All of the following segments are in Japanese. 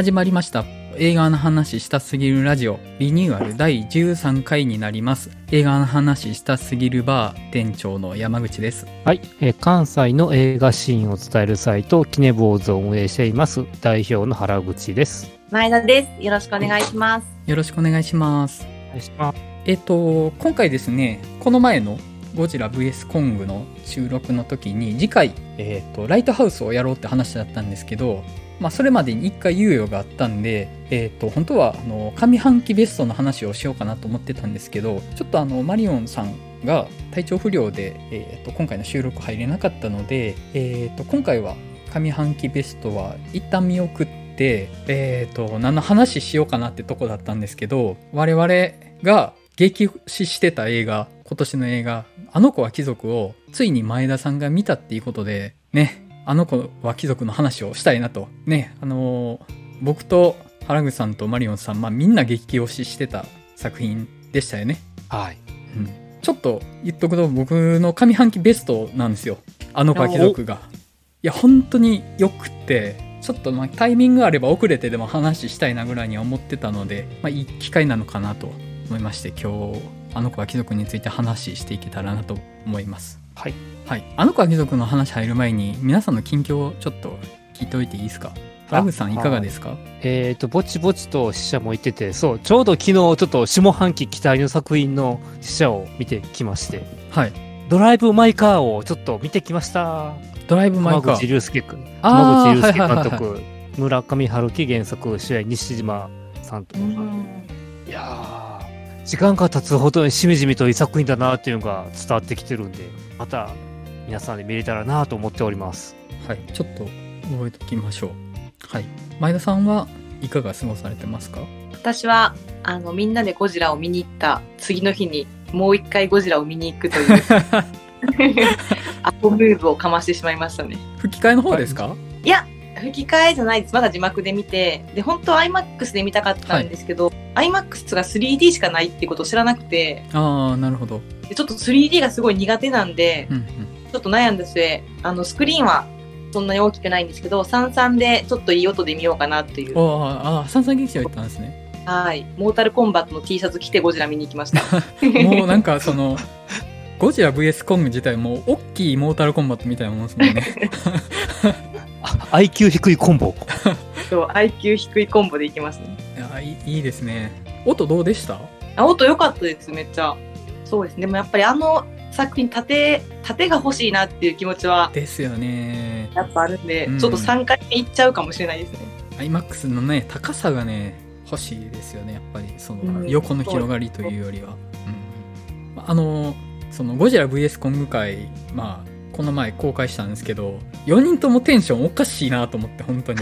始まりました映画の話したすぎるラジオリニューアル第13回になります映画の話したすぎるバー店長の山口ですはい、えー関西の映画シーンを伝えるサイト、キネボーズを運営しています、代表の原口です。前田です。よろしくお願いします。よろしくお願いしますお願いします。えっと今回ですねこの前のゴジラ VS コングの収録の時に次回、えっとライトハウスをやろうって話だったんですけど、まあ、それまでに1回猶予があったんで、えっと本当はあの上半期ベストの話をしようかなと思ってたんですけどちょっとあのマリオンさんが体調不良で、えっと今回の収録入れなかったので、えっと今回は上半期ベストは一旦見送って、えっと何の話しようかなってとこだったんですけど我々が激推ししてた映画今年の映画「あの子は貴族」をついに前田さんが見たっていうことでねあの子は貴族の話をしたいなと。ねあのー僕と原口さんとマリオンさん、まあ、みんな激推ししてた作品でしたよね、はい。うん、ちょっと言っとくと僕の上半期ベストなんですよ。あの子は貴族が。いや本当によくってちょっとまあタイミングあれば遅れてでも話したいなぐらいには思ってたので、まあ、いい機会なのかなと思いまして今日あの子は貴族について話していけたらなと思いますはい。はい。あの子は貴族の話入る前に皆さんの近況をちょっと聞いておいていいですか？ラグさんいかがですか？えっ、と、ぼちぼちと死者も言ってて、そう、ちょうど昨日、ちょっと下半期期待の作品の死者を見てきまして、はい。ドライブ・マイ・カーをちょっと見てきました。ドライブ・マイ・カ熊口ー竜介君、あー熊口竜介監はいはいはい督、村上春樹原作、主演西島さんとか。いやー、時間が経つほどにしみじみといい作品だなっていうのが伝わってきてるんで、また皆さんで見れたらなと思っております。はいちょっと覚えておきましょう。はい。前田さんはいかが過ごされてますか？私は、あの、みんなでゴジラを見に行った次の日に、もう一回ゴジラを見に行くという、アポムーブをかましてしまいましたね。吹き替えの方ですか？いや、吹き替えじゃないです。まだ字幕で見て、で、本当は IMAX で見たかったんですけど、IMAX が 3D しかないってことを知らなくて、ああなるほどでちょっと 3D がすごい苦手なんで、うんうんちょっと悩んだ末、あの、スクリーンはそんなに大きくないんですけど、三々でちょっといい音で見ようかなっていう。ああ三々劇場行ったんですねはい。モータルコンバットの T シャツ着てゴジラ見に行きました。もうなんかそのゴジラ VS コング自体もう大きいモータルコンバットみたいなもんですもんねあ IQ 低いコンボ。そう、IQ 低いコンボで行きますね。いやいいいいですね音どうでした？あ、音良かったです、めっちゃ。そうですね。でもやっぱりあの作品、縦、縦が欲しいなっていう気持ちはですよねやっぱあるんで、うんちょっと3回目行っちゃうかもしれないですね。IMAX のね高さがね欲しいですよねやっぱりそのうん横の広がりというよりは、うん、あのそのゴジラ VS コング会まあこの前公開したんですけど4人ともテンションおかしいなと思って本当に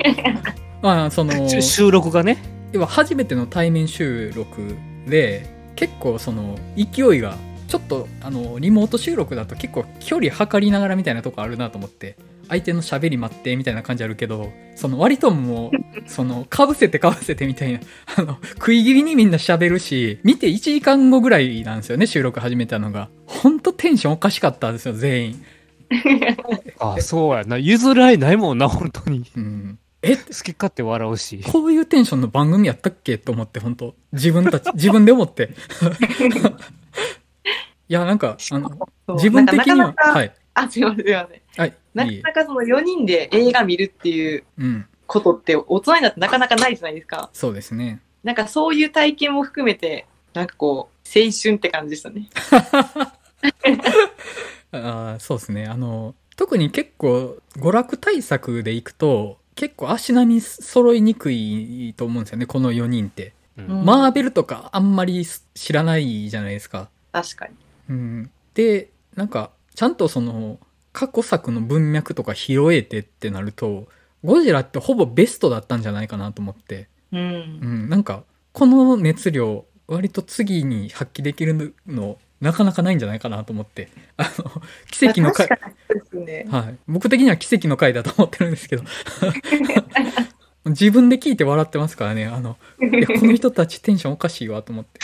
まあそのし収録がね。要は初めての対面収録で結構その勢いがちょっとあのリモート収録だと結構距離測りながらみたいなとこあるなと思って相手の喋り待ってみたいな感じあるけどその割ともう そのかぶせてかぶせてみたいな あの食い切りにみんな喋るし見て1時間後ぐらいなんですよね収録始めたのがほんとテンションおかしかったんですよ全員、あ、そうやな。譲らいないもんな、本当に。うん、え？好き勝手笑うし。こういうテンションの番組やったっけ？と思って、本当自分たち、自分で思って。いや、なんか、あの、自分的には、なんかなかなかはい。あ、すいません、すいません。はい。ないかいなかその4人で映画見るっていううん。ことって大人になってなかなかないじゃないですか。そうですね。なんかそういう体験も含めて、なんかこう、青春って感じでしたね。あーそうですね。あの、特に結構、娯楽対策でいくと、結構足並み揃いにくいと思うんですよね、この4人って。うんマーベルとかあんまり知らないじゃないですか。確かに。うん、でなんかちゃんとその過去作の文脈とか拾えてってなるとゴジラってほぼベストだったんじゃないかなと思って、う。うんん、なんかこの熱量割と次に発揮できるのなかなかないんじゃないかなと思って。あの奇跡の回ね。はい、僕的には奇跡の回だと思ってるんですけど。自分で聞いて笑ってますからね。あのいやこの人たちテンションおかしいわと思って。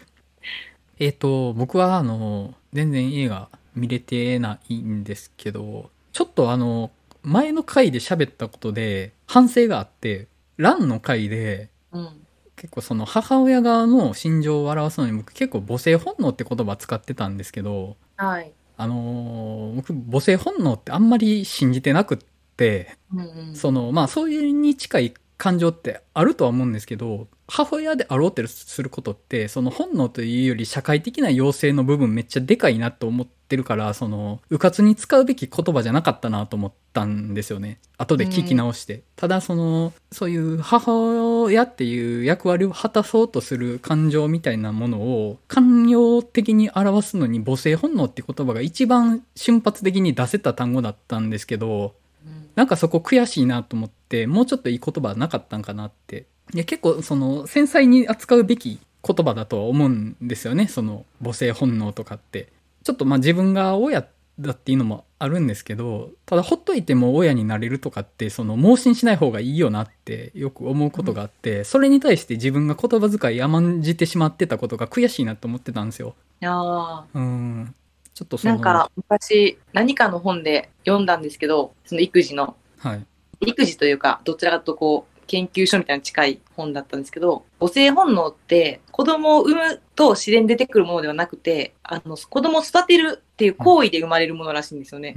えっと僕はあの全然映画見れてないんですけどちょっとあの前の回で喋ったことで反省があって、ランの回で、うん。結構その母親側の心情を表すのに僕結構母性本能って言葉使ってたんですけど、はい。あのー僕母性本能ってあんまり信じてなくって、うんうん。そのまあそういうに近い感情ってあるとは思うんですけど母親であろうってすることってその本能というより社会的な要請の部分めっちゃでかいなと思ってるからその迂闊に使うべき言葉じゃなかったなと思ったんですよね。後で聞き直して、ただそのそういう母親っていう役割を果たそうとする感情みたいなものを寛容的に表すのに母性本能って言葉が一番瞬発的に出せた単語だったんですけどなんかそこ悔しいなと思って、もうちょっといい言葉なかったんかなって。いや結構その繊細に扱うべき言葉だとは思うんですよね、その母性本能とかって。ちょっとまあ自分が親だっていうのもあるんですけど、ただほっといても親になれるとかって、その盲信しない方がいいよなってよく思うことがあって、それに対して自分が言葉遣い甘んじてしまってたことが悔しいなと思ってたんですよ。あうん。ちょっと。なんか、昔、何かの本で読んだんですけど、その育児の、はい。育児というか、どちらかとこう、研究所みたいな近い本だったんですけど、母性本能って子供を産むと自然に出てくるものではなくて、あの、子供を育てるっていう行為で生まれるものらしいんですよね。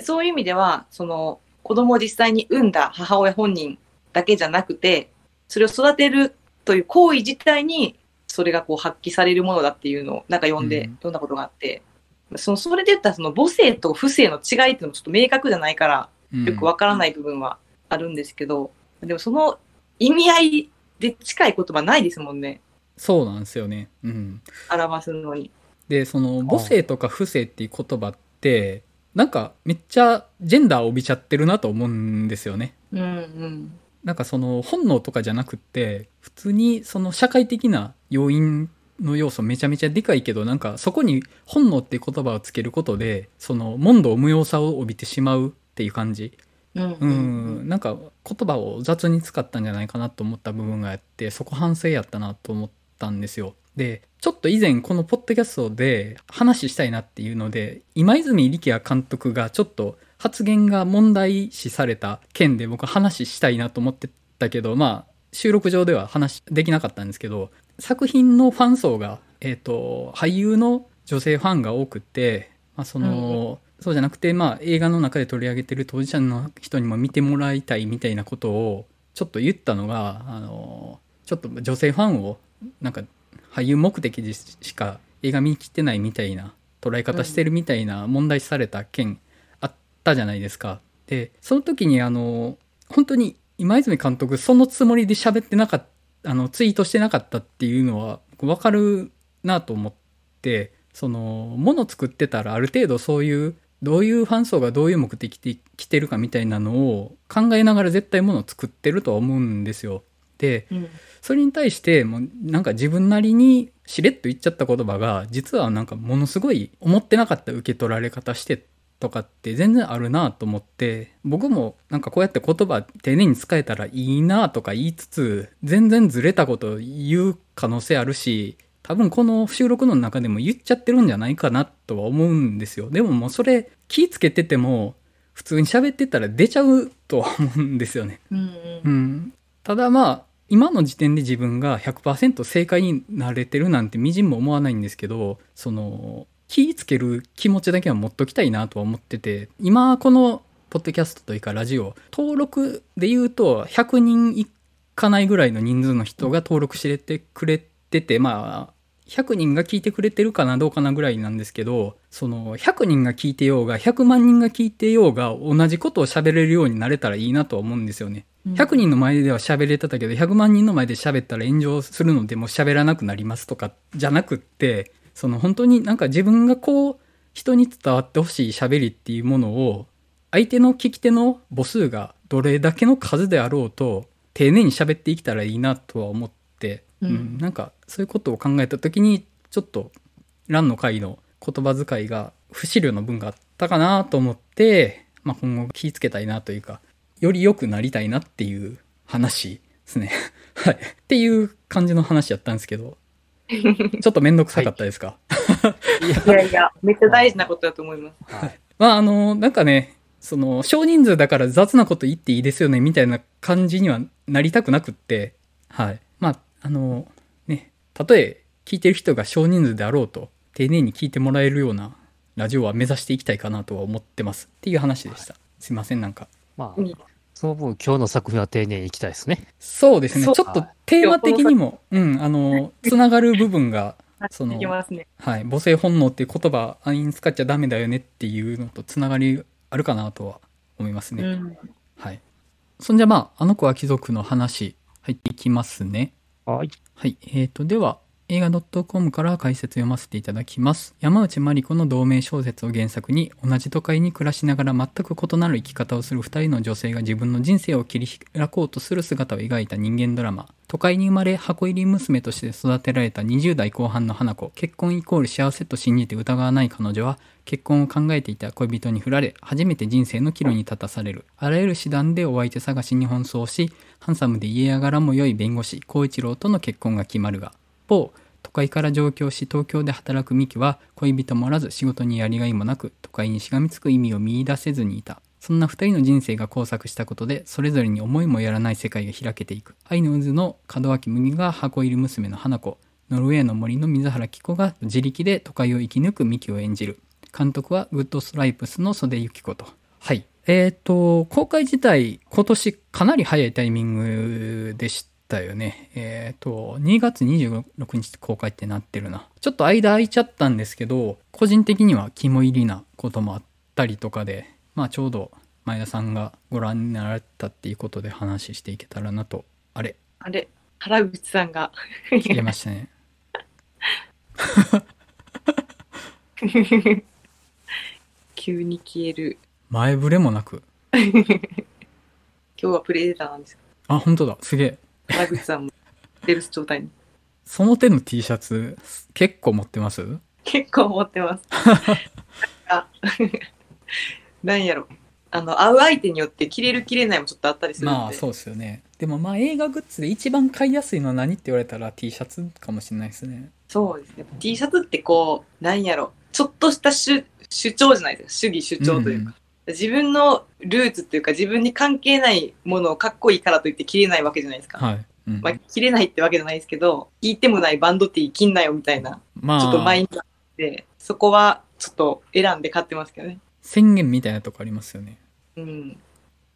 そういう意味では、その、子供を実際に産んだ母親本人だけじゃなくて、それを育てるという行為自体に、それがこう発揮されるものだっていうのを、なんか読んで、うん読んだことがあって、その、それで言ったら、その母性と不性の違いっていうのもちょっと明確じゃないから、うんよくわからない部分はあるんですけど、でもその意味合いで近い言葉ないですもんね。そうなんですよね。うん。表すのに。でその母性とか不性っていう言葉ってなんかめっちゃジェンダーを帯びちゃってるなと思うんですよね。うんうん。なんかその本能とかじゃなくって普通にその社会的な要因の要素めちゃめちゃでかいけどなんかそこに本能っていう言葉をつけることでその問答無用さを帯びてしまうっていう感じ。うん。なんか言葉を雑に使ったんじゃないかなと思った部分があってそこ反省やったなと思ったんですよ。でちょっと以前このポッドキャストで話したいなっていうので今泉力也監督がちょっと発言が問題視された件で僕話したいなと思ってたけどまあ収録上では話できなかったんですけど作品のファン層が、えっと俳優の女性ファンが多くって、まあ、その、そうじゃなくて、まあ、映画の中で取り上げてる当事者の人にも見てもらいたいみたいなことをちょっと言ったのがあのちょっと女性ファンをなんか俳優目的でしか映画見に来てないみたいな捉え方してるみたいな問題視された件あったじゃないですか。でその時にあの本当に今泉監督そのつもりで喋ってなかったあのツイートしてなかったっていうのは分かるなと思ってそのもの作ってたらある程度そういうどういうファン層がどういう目的で来てるかみたいなのを考えながら絶対ものを作ってるとは思うんですよ。でうんそれに対してもうなんか自分なりにしれっと言っちゃった言葉が実はなんかものすごい思ってなかった受け取られ方してとかって全然あるなと思って僕もなんかこうやって言葉丁寧に使えたらいいなとか言いつつ全然ずれたこと言う可能性あるし多分この収録の中でも言っちゃってるんじゃないかなとは思うんですよ。でももうそれ気ぃつけてても普通に喋ってたら出ちゃうとは思うんですよね。うんうん。うん、ただまあ今の時点で自分が100%正解になれてるなんてみじんも思わないんですけどその気ぃつける気持ちだけは持っときたいなとは思ってて今このポッドキャストというかラジオ登録で言うと100人いかないぐらいの人数の人が登録しててくれててまあ100人が聞いてくれてるかなどうかなぐらいなんですけどその100人が聞いてようが100万人が聞いてようが同じことを喋れるようになれたらいいなとは思うんですよね。100人の前では喋れてたけど100万人の前で喋ったら炎上するのでもう喋らなくなりますとかじゃなくってその本当になんか自分がこう人に伝わってほしい喋りっていうものを相手の聞き手の母数がどれだけの数であろうと丁寧に喋っていけたらいいなとは思って、うんなんかそういうことを考えた時にちょっと蘭の会の言葉遣いが不思慮の分があったかなと思って、まあ、今後気をつけたいなというかより良くなりたいなっていう話ですね。はい。っていう感じの話やったんですけど、ちょっとめんどくさかったですか、いやいや、めっちゃ大事なことだと思います。はい。まあ、あの、なんかね、その、少人数だから雑なこと言っていいですよね、みたいな感じにはなりたくなくって、はい。まあ、あの、ね、たとえ聞いてる人が少人数であろうと、丁寧に聞いてもらえるようなラジオは目指していきたいかなとは思ってます。っていう話でした。すいません、なんか。まあうん、その分今日の作品は丁寧にいきたいですね。そうですね。ちょっとテーマ的にも、うん、あの、つながる部分が、そのいきますね。はい、母性本能っていう言葉安易に使っちゃダメだよねっていうのとつながりあるかなとは思いますね。うん。はい。そんじゃまあ、あの子は貴族の話入っていきますね。はい。はい。えーと、では、映画 .com から解説読ませていただきます。山内まり子の同名小説を原作に、同じ都会に暮らしながら全く異なる生き方をする二人の女性が自分の人生を切り開こうとする姿を描いた人間ドラマ。都会に生まれ、箱入り娘として育てられた20代後半の花子。結婚イコール幸せと信じて疑わない彼女は、結婚を考えていた恋人に振られ、初めて人生の岐路に立たされる。あらゆる手段でお相手探しに奔走し、ハンサムで家柄も良い弁護士、孝一郎との結婚が決まるが、方、都会から上京し東京で働くミキは恋人もおらず仕事にやりがいもなく都会にしがみつく意味を見出せずにいた。そんな二人の人生が交錯したことでそれぞれに思いもやらない世界が開けていく。愛の渦の門脇麦が箱入り娘の花子。ノルウェーの森の水原希子が自力で都会を生き抜くミキを演じる。監督はグッドストライプスの袖幸子と。はい。えっ、と公開自体今年かなり早いタイミングでした。たよね。えっ、と2月26日公開ってなってるな。ちょっと間空いちゃったんですけど個人的には肝入りなこともあったりとかでまあちょうど前田さんがご覧になられたっていうことで話していけたらなとあれ。あれ、原口さんが。消えましたね。急に消える。前触れもなく。今日はプレデターなんです。よ。あ本当だ。すげえ原口さんもステルス状態に。その手の T シャツ結構持ってます？結構持ってます。あ なんやろ。あの、会う相手によって着れる着れないもちょっとあったりするんで。まあそうですよねでもまあ映画グッズで一番買いやすいのは何って言われたら T シャツかもしれないですねそうですね。T シャツってこう、なんやろ。ちょっとした主主張じゃないですか。主義主張というか。自分のルーツっていうか自分に関係ないものをかっこいいからといって着れないわけじゃないですか。はい、うんまあ、着れないってわけじゃないですけど、聞いてもないバンド T 着んなよみたいな、まあちょっとマインドがあって、そこはちょっと選んで買ってますけどね。宣言みたいなとこありますよねうん。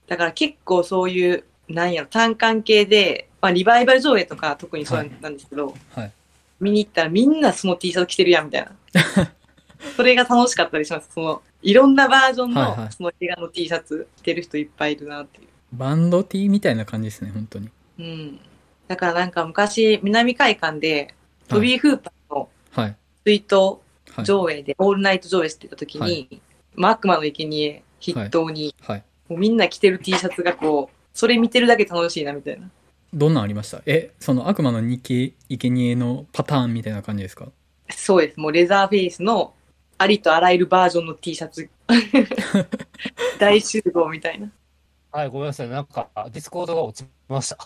だから結構そういう、なんやろ、単管系で、まあリバイバル上映とか特にそうなんですけど、はい見に行ったらみんなその T シャツ着てるやんみたいな。それが楽しかったりします。その、いろんなバージョンはいはい。のその映画の T シャツ着てる人いっぱいいるなっていう。バンド T みたいな感じですね本当に。うん。だからなんか昔、南海館で、トビー・フーパーのはい。ツイートはい。上映で、オールナイト上映してた時に、はい。まあ悪魔のいけにえ筆頭に、はい。もうみんな着てる T シャツがこう、それ見てるだけ楽しいなみたいな。どんなんありました？えその悪魔の日記生贄のパターンみたいな感じですか？そうです。もうレザーフェイスのありとあらゆるバージョンの T シャツ。大集合みたいな。はい、ごめんなさい。なんか、ディスコードが落ちました。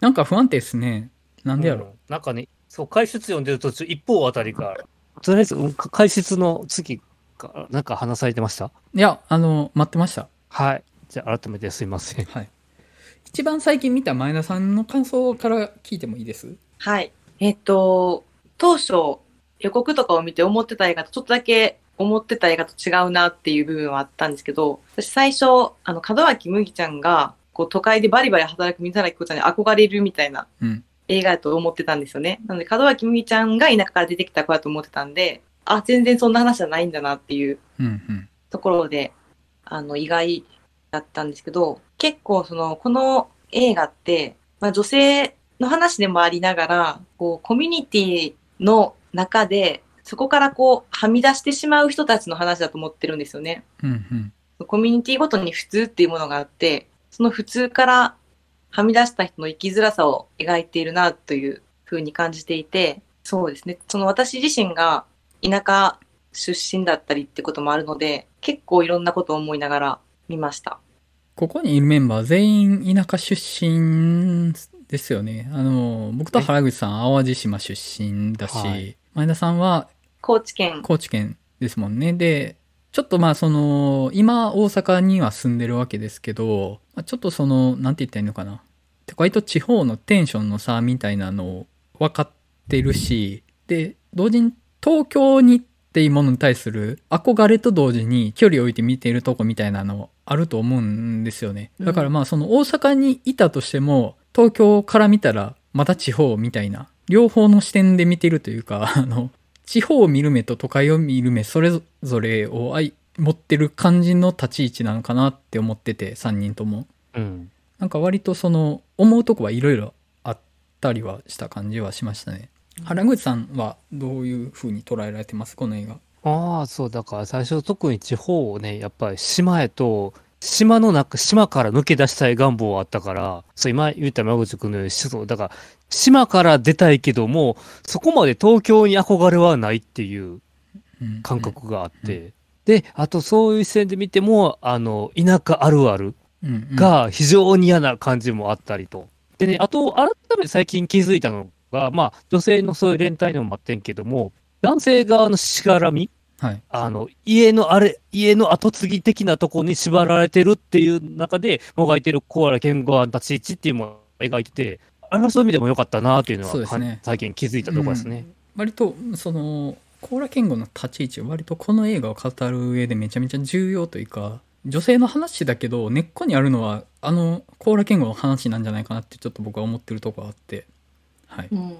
なんか不安定ですねなんでやろ、うんなんかね、そう、解説読んでる途中、一方あたりから、とりあえず、うんか解説の次から、なんか話されてました？いやあの待ってましたはい。じゃあ、改めてすいません。はい一番最近見た前田さんの感想から聞いてもいいです？はい。えっと、当初予告とかを見て思ってた映画とちょっとだけ思ってた映画と違うなっていう部分はあったんですけど、私最初、あの、門脇麦ちゃんが、こう、都会でバリバリ働く水原希子ちゃんに憧れるみたいなうん映画だと思ってたんですよね。なので、門脇麦ちゃんが田舎から出てきた子だと思ってたんで、あ、全然そんな話じゃないんだなっていううんうんところで、あの、意外だったんですけど、結構その、この映画って、まあ女性の話でもありながら、こう、コミュニティの中で、そこからこう、はみ出してしまう人たちの話だと思ってるんですよね。うんうんコミュニティごとに普通っていうものがあって、その普通からはみ出した人の生きづらさを描いているなというふうに感じていて、そうですね。その私自身が田舎出身だったりってこともあるので、結構いろんなことを思いながら見ました。ここにいるメンバー全員田舎出身ですよね。あの、僕と原口さん淡路島出身だし、はい前田さんは高知県、高知県ですもんね。で、ちょっとまあその、今大阪には住んでるわけですけど、ちょっとその、なんて言ったらいいのかな。割と地方のテンションの差みたいなのを分かってるし、で、同時に東京にっていうものに対する憧れと同時に距離を置いて見ているとこみたいなのあると思うんですよね。だからまあその大阪にいたとしても、東京から見たらまた地方みたいな、両方の視点で見てるというか、あの、地方を見る目と都会を見る目それぞれを持ってる感じの立ち位置なのかなって思ってて、3人とも。うん。なんか割とその、思うとこはいろいろあったりはした感じはしましたね。原口さんはどういう風に捉えられてます？この映画。ああ、そう、だから最初特に地方をね、やっぱり島へと、島の中、島から抜け出したい願望はあったから、そう、今言った山口君のように、そう、だから、島から出たいけども、そこまで東京に憧れはないっていう感覚があって、うん。うん、で、あとそういう視線で見ても、あの、田舎あるあるが非常に嫌な感じもあったりと。でね、あと、改めて最近気づいたのが、まあ、女性のそういう連帯のもあってんけども、男性側のしがらみ、はい、あの、家のあれ、家の後継ぎ的なところに縛られてるっていう中で、もがいてるコアラ健吾立ち位置っていうものを描いてて、あれはそういう意味でも良かったなっていうのは、ね、最近気づいたところですね。うん、割と、その、コーラ健吾の立ち位置は割とこの映画を語る上でめちゃめちゃ重要というか、女性の話だけど、根っこにあるのは、あの、コーラ健吾の話なんじゃないかなってちょっと僕は思ってるとこがあって、はい。うん、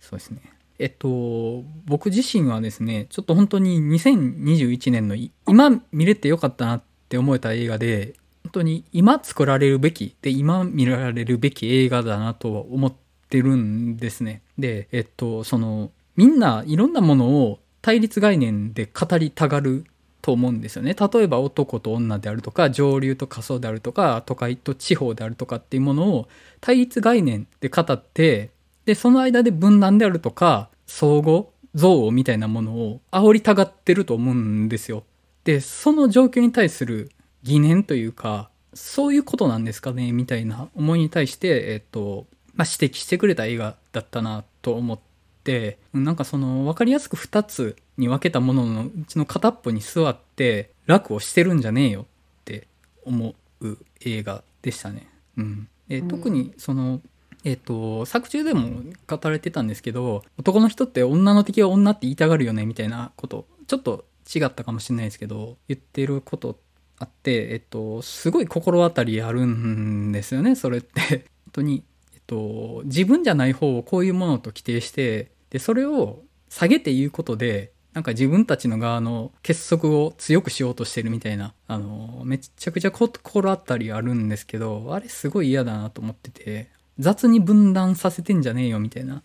そうですね。えっと、僕自身はですね、ちょっと本当に2021年の今見れてよかったなって思えた映画で、本当に今作られるべき、で、今見られるべき映画だなと思ってるんですね。で、えっと、その、みんないろんなものを対立概念で語りたがると思うんですよね。例えば男と女であるとか、上流と下層であるとか、都会と地方であるとかっていうものを対立概念で語って、で、その間で分断であるとか、相互憎悪みたいなものを煽りたがってると思うんですよ。で、その状況に対する疑念というか、そういうことなんですかねみたいな思いに対して、えっと、まあ、指摘してくれた映画だったなと思って、なんかその分かりやすく2つに分けたもののうちの片っぽに座って楽をしてるんじゃねえよって思う映画でしたね。うん。で特にそのえっ、と、作中でも語られてたんですけど、男の人って女の敵は女って言いたがるよね、みたいなこと、ちょっと違ったかもしれないですけど、言ってることあって、えっと、すごい心当たりあるんですよね、それって。本当に、えっと、自分じゃない方をこういうものと規定して、で、それを下げて言うことで、なんか自分たちの側の結束を強くしようとしてるみたいな、あの、めちゃくちゃ心当たりあるんですけど、あれすごい嫌だなと思ってて、雑に分断させてんじゃねえよみたいな、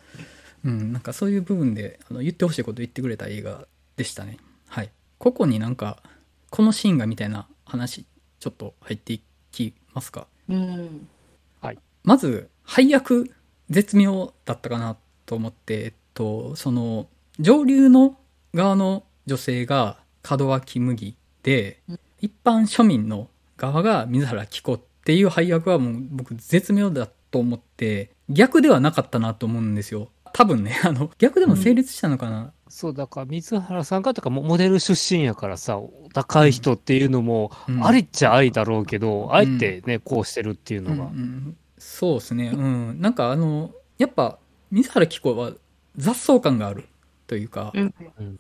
うん、なんかそういう部分であの言ってほしいこと言ってくれた映画でしたね。はい。ここになんか、このシーンがみたいな話、ちょっと入っていきますか？うん。はい。まず、配役、絶妙だったかなと思って、えっと、その、上流の側の女性が門脇麦で、一般庶民の側が水原希子っていう配役はもう僕絶妙だと思って、逆ではなかったなと思うんですよ。多分ね、あの、逆でも成立したのかな。うん、そう、だから水原さんがとかモデル出身やからさ、高い人っていうのも、ありっちゃありだろうけど、うん、あえてね、こうしてるっていうのが。うんうん、そうですね。うん。なんかあの、やっぱ、水原希子は雑草感があるというか、うん。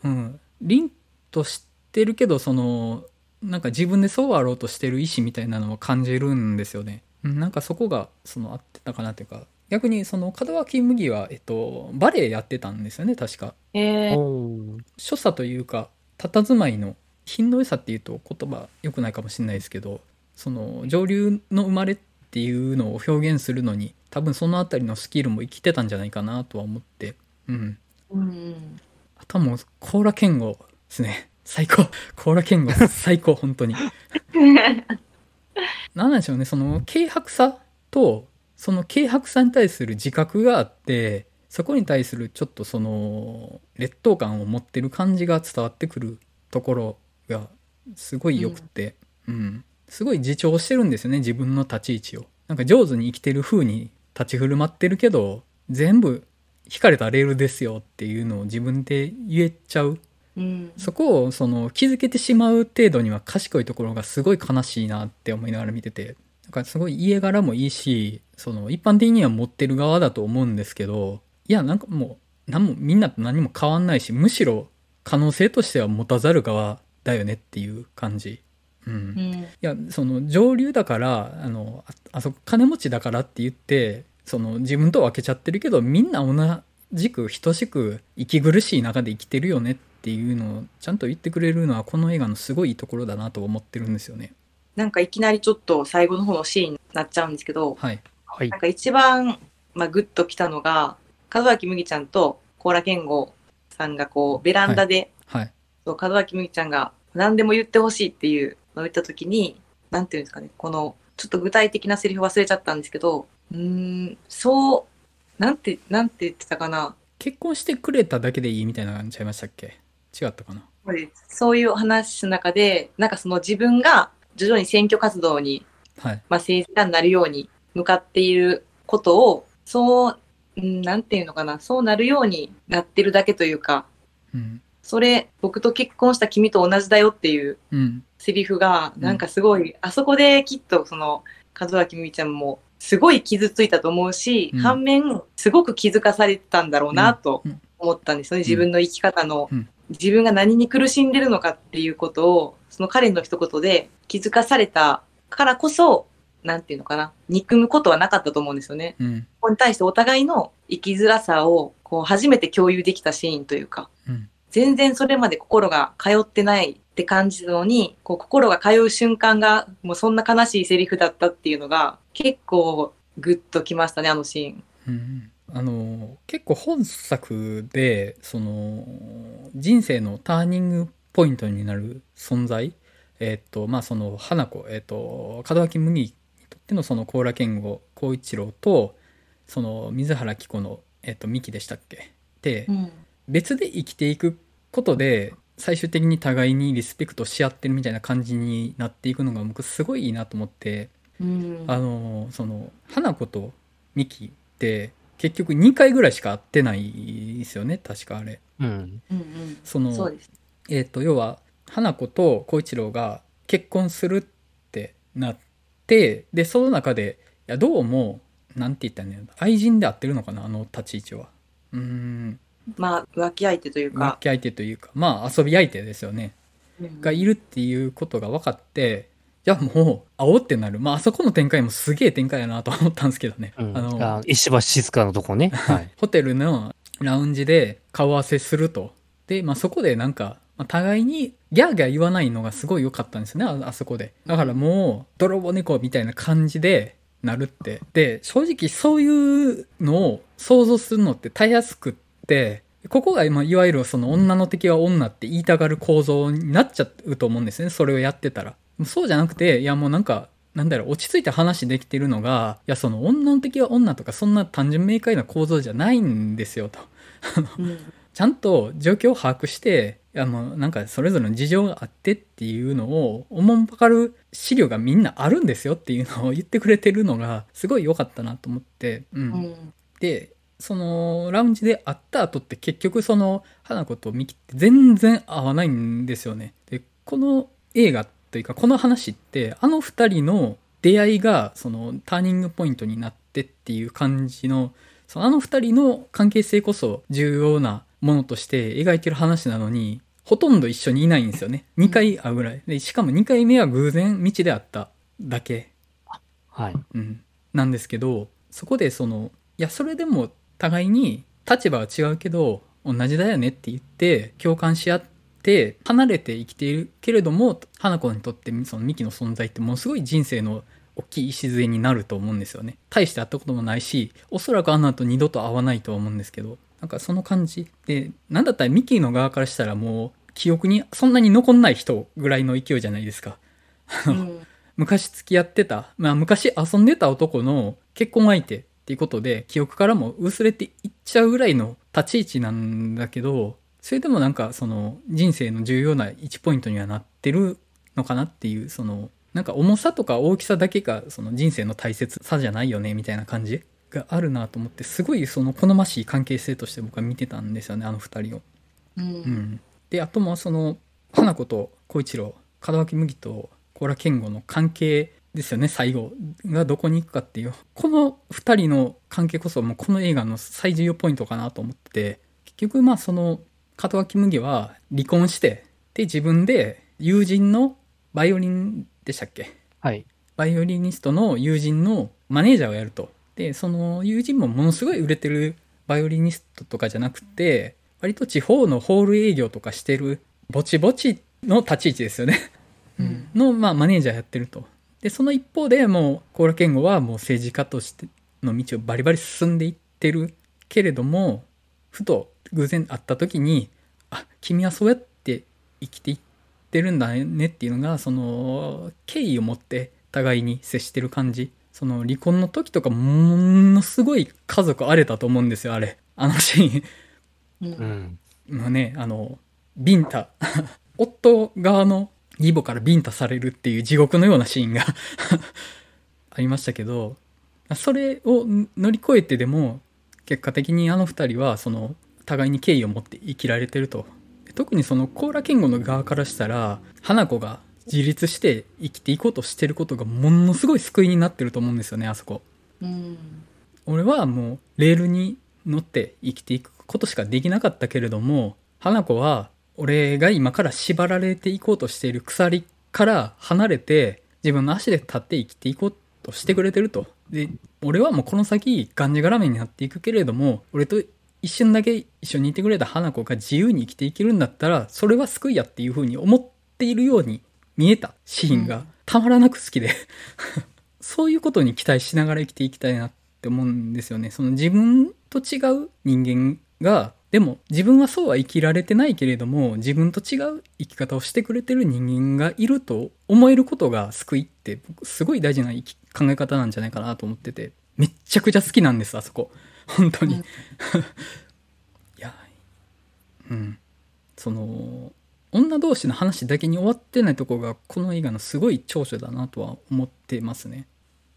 うん、凛としてるけど、その、なんか自分でそうあろうとしてる意志みたいなのを感じるんですよね。なんかそこがその合ってたかなというか逆にその門脇麦は、えっと、バレエやってたんですよね確か。えー、所作というか佇まいの品の良さっていうと言葉良くないかもしれないですけどその上流の生まれっていうのを表現するのに多分その辺りのスキルも生きてたんじゃないかなとは思ってうん。うん、あとはもう甲羅健吾ですね。最高。甲羅健吾最高本当に。何 何なんでしょうね、その軽薄さと、その軽薄さに対する自覚があって、そこに対するちょっとその劣等感を持ってる感じが伝わってくるところがすごい良くて、うん、うん、すごい自重してるんですよね、自分の立ち位置を。なんか上手に生きてる風に立ち振る舞ってるけど、全部引かれたレールですよっていうのを自分で言えちゃう。うん。そこをその気づけてしまう程度には賢いところがすごい悲しいなって思いながら見ててだからすごい家柄もいいしその一般的には持ってる側だと思うんですけどいやなんかもう何もみんなと何も変わんないしむしろ可能性としては持たざる側だよねっていう感じ。うんうん。いやその上流だからあのああそこ金持ちだからって言ってその自分と分けちゃってるけどみんな同じく等しく息苦しい中で生きてるよねっていうのをちゃんと言ってくれるのはこの映画のすごいいいところだなと思ってるんですよね。なんかいきなりちょっと最後の方のシーンになっちゃうんですけど、はい。はいなん。か一番、まあ、グッときたのが、門脇麦ちゃんと甲羅健吾さんがこう、ベランダで、はい。そう門脇麦ちゃんが何でも言ってほしいっていうのを言ったときに、なんていうんですかね、この、ちょっと具体的なセリフ忘れちゃったんですけど、うーん、そう、なんて、なんて言ってたかな。結婚してくれただけでいいみたいな感じちゃいましたっけ？違ったかな？そういう話の中で、なんかその自分が徐々に選挙活動にはい。まあ、政治家になるように向かっていることを、そう、うんなんていうのかな、そうなるようになってるだけというか、うん。それ、僕と結婚した君と同じだよっていううん。セリフが、うんなんかすごい、あそこできっとその、門脇麦ちゃんも、すごい傷ついたと思うし、うん反面、すごく気づかされてたんだろうなとうん思ったんですよね。自分の生き方の、うん自分が何に苦しんでるのかっていうことを、その彼の一言で気づかされたからこそ、なんていうのかな、憎むことはなかったと思うんですよね。うん。ここに対してお互いの生きづらさを、こう、初めて共有できたシーンというか、うん。全然それまで心が通ってないって感じたのに、こう心が通う瞬間が、もうそんな悲しいセリフだったっていうのが、結構グッときましたね、あのシーン。うんあの結構本作でその人生のターニングポイントになる存在えっとまあその花子えっと門脇麦にとってのその甲羅健吾孝一郎とその水原希子のえっと三木でしたっけ？でうん。別で生きていくことで最終的に互いにリスペクトし合ってるみたいな感じになっていくのが僕すごいいいなと思ってうん。あのその花子とミキって結局2回ぐらいしか会ってないですよね確かあれうん。うんうん。そのそうです。えっ、と要は花子と孝一郎が結婚するってなってでその中でいやどうもなんて言ったらいいんだろう愛人で合ってるのかなあの立ち位置はうーんまあ、浮気相手という浮か、気相手というかまあ遊び相手ですよねうんがいるっていうことが分かってじゃあもう会おうってなるまああそこの展開もすげえ展開やなと思ったんですけどね、うんあのあ石橋静香のとこね。はい。ホテルのラウンジで顔合わせすると。で、まあ、そこでなんか、まあ互いにギャーギャー言わないのがすごい良かったんですよね、ああそこで。だからもう、泥棒猫みたいな感じでなるって。で、正直そういうのを想像するのってたやすくって、ここが今、いわゆるその女の敵は女って言いたがる構造になっちゃうと思うんですね、それをやってたら。そうじゃなくて、いやもうなんか、なんだろう、落ち着いて話できてるのが、いや、その女の敵は女とか、そんな単純明快な構造じゃないんですよ、と。うんちゃんと状況を把握して、いやもうなんかそれぞれの事情があってっていうのを、おもんぱかる資料がみんなあるんですよっていうのを言ってくれてるのが、すごい良かったなと思って、うん。うん。で、その、ラウンジで会った後って結局その、花子とミキって全然合わないんですよね。で、この映画というか、この話って、あの二人の出会いが、その、ターニングポイントになってっていう感じの、そのあの二人の関係性こそ重要なものとして描いてる話なのに、ほとんど一緒にいないんですよね。2回会うぐらい。で、しかも2回目は偶然道で会っただけ。はい。うん、なんですけどそこでそのいやそれでも互いに立場は違うけど同じだよねって言って共感し合って離れて生きているけれども花子にとってそのミキの存在ってものすごい人生の大きい礎になると思うんですよね。大して会ったこともないしおそらくあの後二度と会わないとは思うんですけどなんかその感じでなんだったらミキの側からしたらもう記憶にそんなに残んない人ぐらいの勢いじゃないですか。うん。昔付き合ってた、まあ昔遊んでた男の結婚相手っていうことで記憶からも薄れていっちゃうぐらいの立ち位置なんだけど、それでもなんかその人生の重要な1ポイントにはなってるのかなっていう、そのなんか重さとか大きさだけがその人生の大切さじゃないよねみたいな感じがあるなと思って、すごいその好ましい関係性として僕は見てたんですよね、あの二人を。う。うん、であともその花子と小一郎門脇麦と高良健吾の関係ですよね最後がどこに行くかっていうこの2人の関係こそもうこの映画の最重要ポイントかなと思って結局まあその門脇麦は離婚してで自分で友人のバイオリンでしたっけ？はい。バイオリニストの友人のマネージャーをやると。で、その友人もものすごい売れてるバイオリニストとかじゃなくて、割と地方のホール営業とかしてる、ぼちぼちの立ち位置ですよね。うんの、まあ、マネージャーやってると。で、その一方でもう、高良健吾はもう政治家としての道をバリバリ進んでいってるけれども、ふと偶然会った時に、あ、君はそうやって生きていってるんだねっていうのが、その、敬意を持って互いに接してる感じ。その離婚の時とかものすごい家族荒れたと思うんですよ、あれ。あのシーン。うんうん。まあね、あの、ビンタ。夫側の義母からビンタされるっていう地獄のようなシーンが ありましたけど、それを乗り越えてでも、結果的にあの二人は、その、互いに敬意を持って生きられてると。特にその、コーラ健吾の側からしたら、花子が自立して生きていこうとしてることがものすごい救いになってると思うんですよね、あそこ。うん俺はもうレールに乗って生きていくことしかできなかったけれども花子は俺が今から縛られていこうとしている鎖から離れて自分の足で立って生きていこうとしてくれてると。で俺はもうこの先がんじがらめになっていくけれども俺と一瞬だけ一緒にいてくれた花子が自由に生きていけるんだったらそれは救いやっていうふうに思っているように見えたシーンがたまらなく好きで そういうことに期待しながら生きていきたいなって思うんですよね。その自分と違う人間が、でも自分はそうは生きられてないけれども、自分と違う生き方をしてくれてる人間がいると思えることが救いって、僕すごい大事な考え方なんじゃないかなと思ってて、めっちゃくちゃ好きなんです、あそこ。本当に。うん いや、うん。その、女同士の話だけに終わってないとこが、この映画のすごい長所だなとは思ってますね。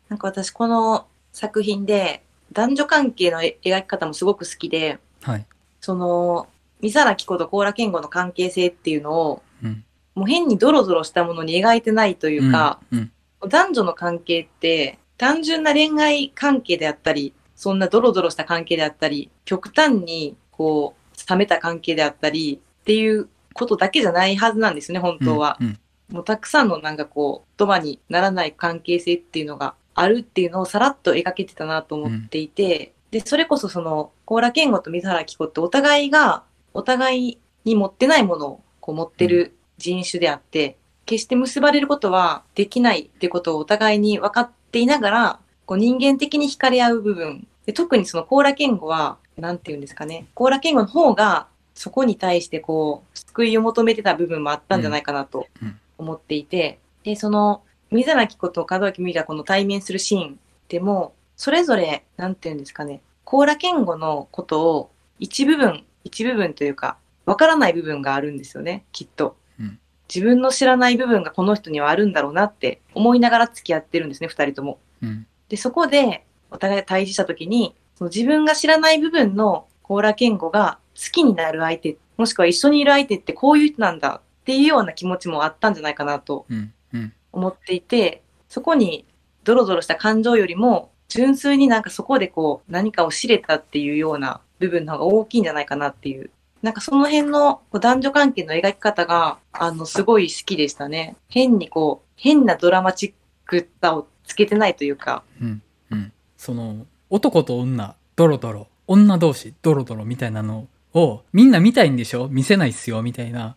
なんか私この作品で男女関係の描き方もすごく好きで、はい。その、三原希子と高良健吾の関係性っていうのを、うん。もう変にドロドロしたものに描いてないというか、うん、男女の関係って単純な恋愛関係であったり、そんなドロドロした関係であったり、極端にこう、冷めた関係であったりっていうことだけじゃないはずなんですね、本当は。うんうんもうたくさんのなんかこう、言葉にならない関係性っていうのがあるっていうのをさらっと描けてたなと思っていて、で、それこそその、高良健吾と水原希子ってお互いが、お互いに持ってないものをこう持ってる人種であって、決して結ばれることはできないってことをお互いに分かっていながら、こう人間的に惹かれ合う部分。で特にその高良健吾は、なんて言うんですかね。高良健吾の方が、そこに対してこう、救いを求めてた部分もあったんじゃないかなとうんうん思っていて、で、その、水原希子と門脇麦がこの対面するシーンでも、それぞれ、なんて言うんですかね、高良健吾のことを一部分、一部分というか、わからない部分があるんですよね、きっと。うん自分の知らない部分がこの人にはあるんだろうなって思いながら付き合ってるんですね、二人とも。うん。で、そこで、お互い対峙したときに、その自分が知らない部分の高良健吾が好きになる相手、もしくは一緒にいる相手ってこういう人なんだっていうような気持ちもあったんじゃないかなとうん。うん。思っていて、そこにドロドロした感情よりも、純粋になんかそこでこう何かを知れたっていうような部分の方が大きいんじゃないかなっていう。なんかその辺の男女関係の描き方が、あの、すごい好きでしたね。変にこう、変なドラマチックさをつけてないというか。うん。うん。その、男と女、ドロドロ、女同士、ドロドロみたいなのを、みんな見たいんでしょ？見せないっすよ、みたいな。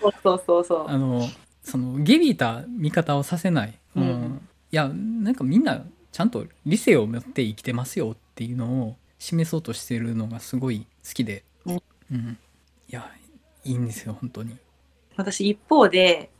そうそうそうそう。あの、その、ゲビーた見方をさせない。うんいや、なんかみんな、ちゃんと理性を持って生きてますよっていうのを示そうとしてるのがすごい好きで。うんうん。いや、いいんですよ、本当に。私一方で、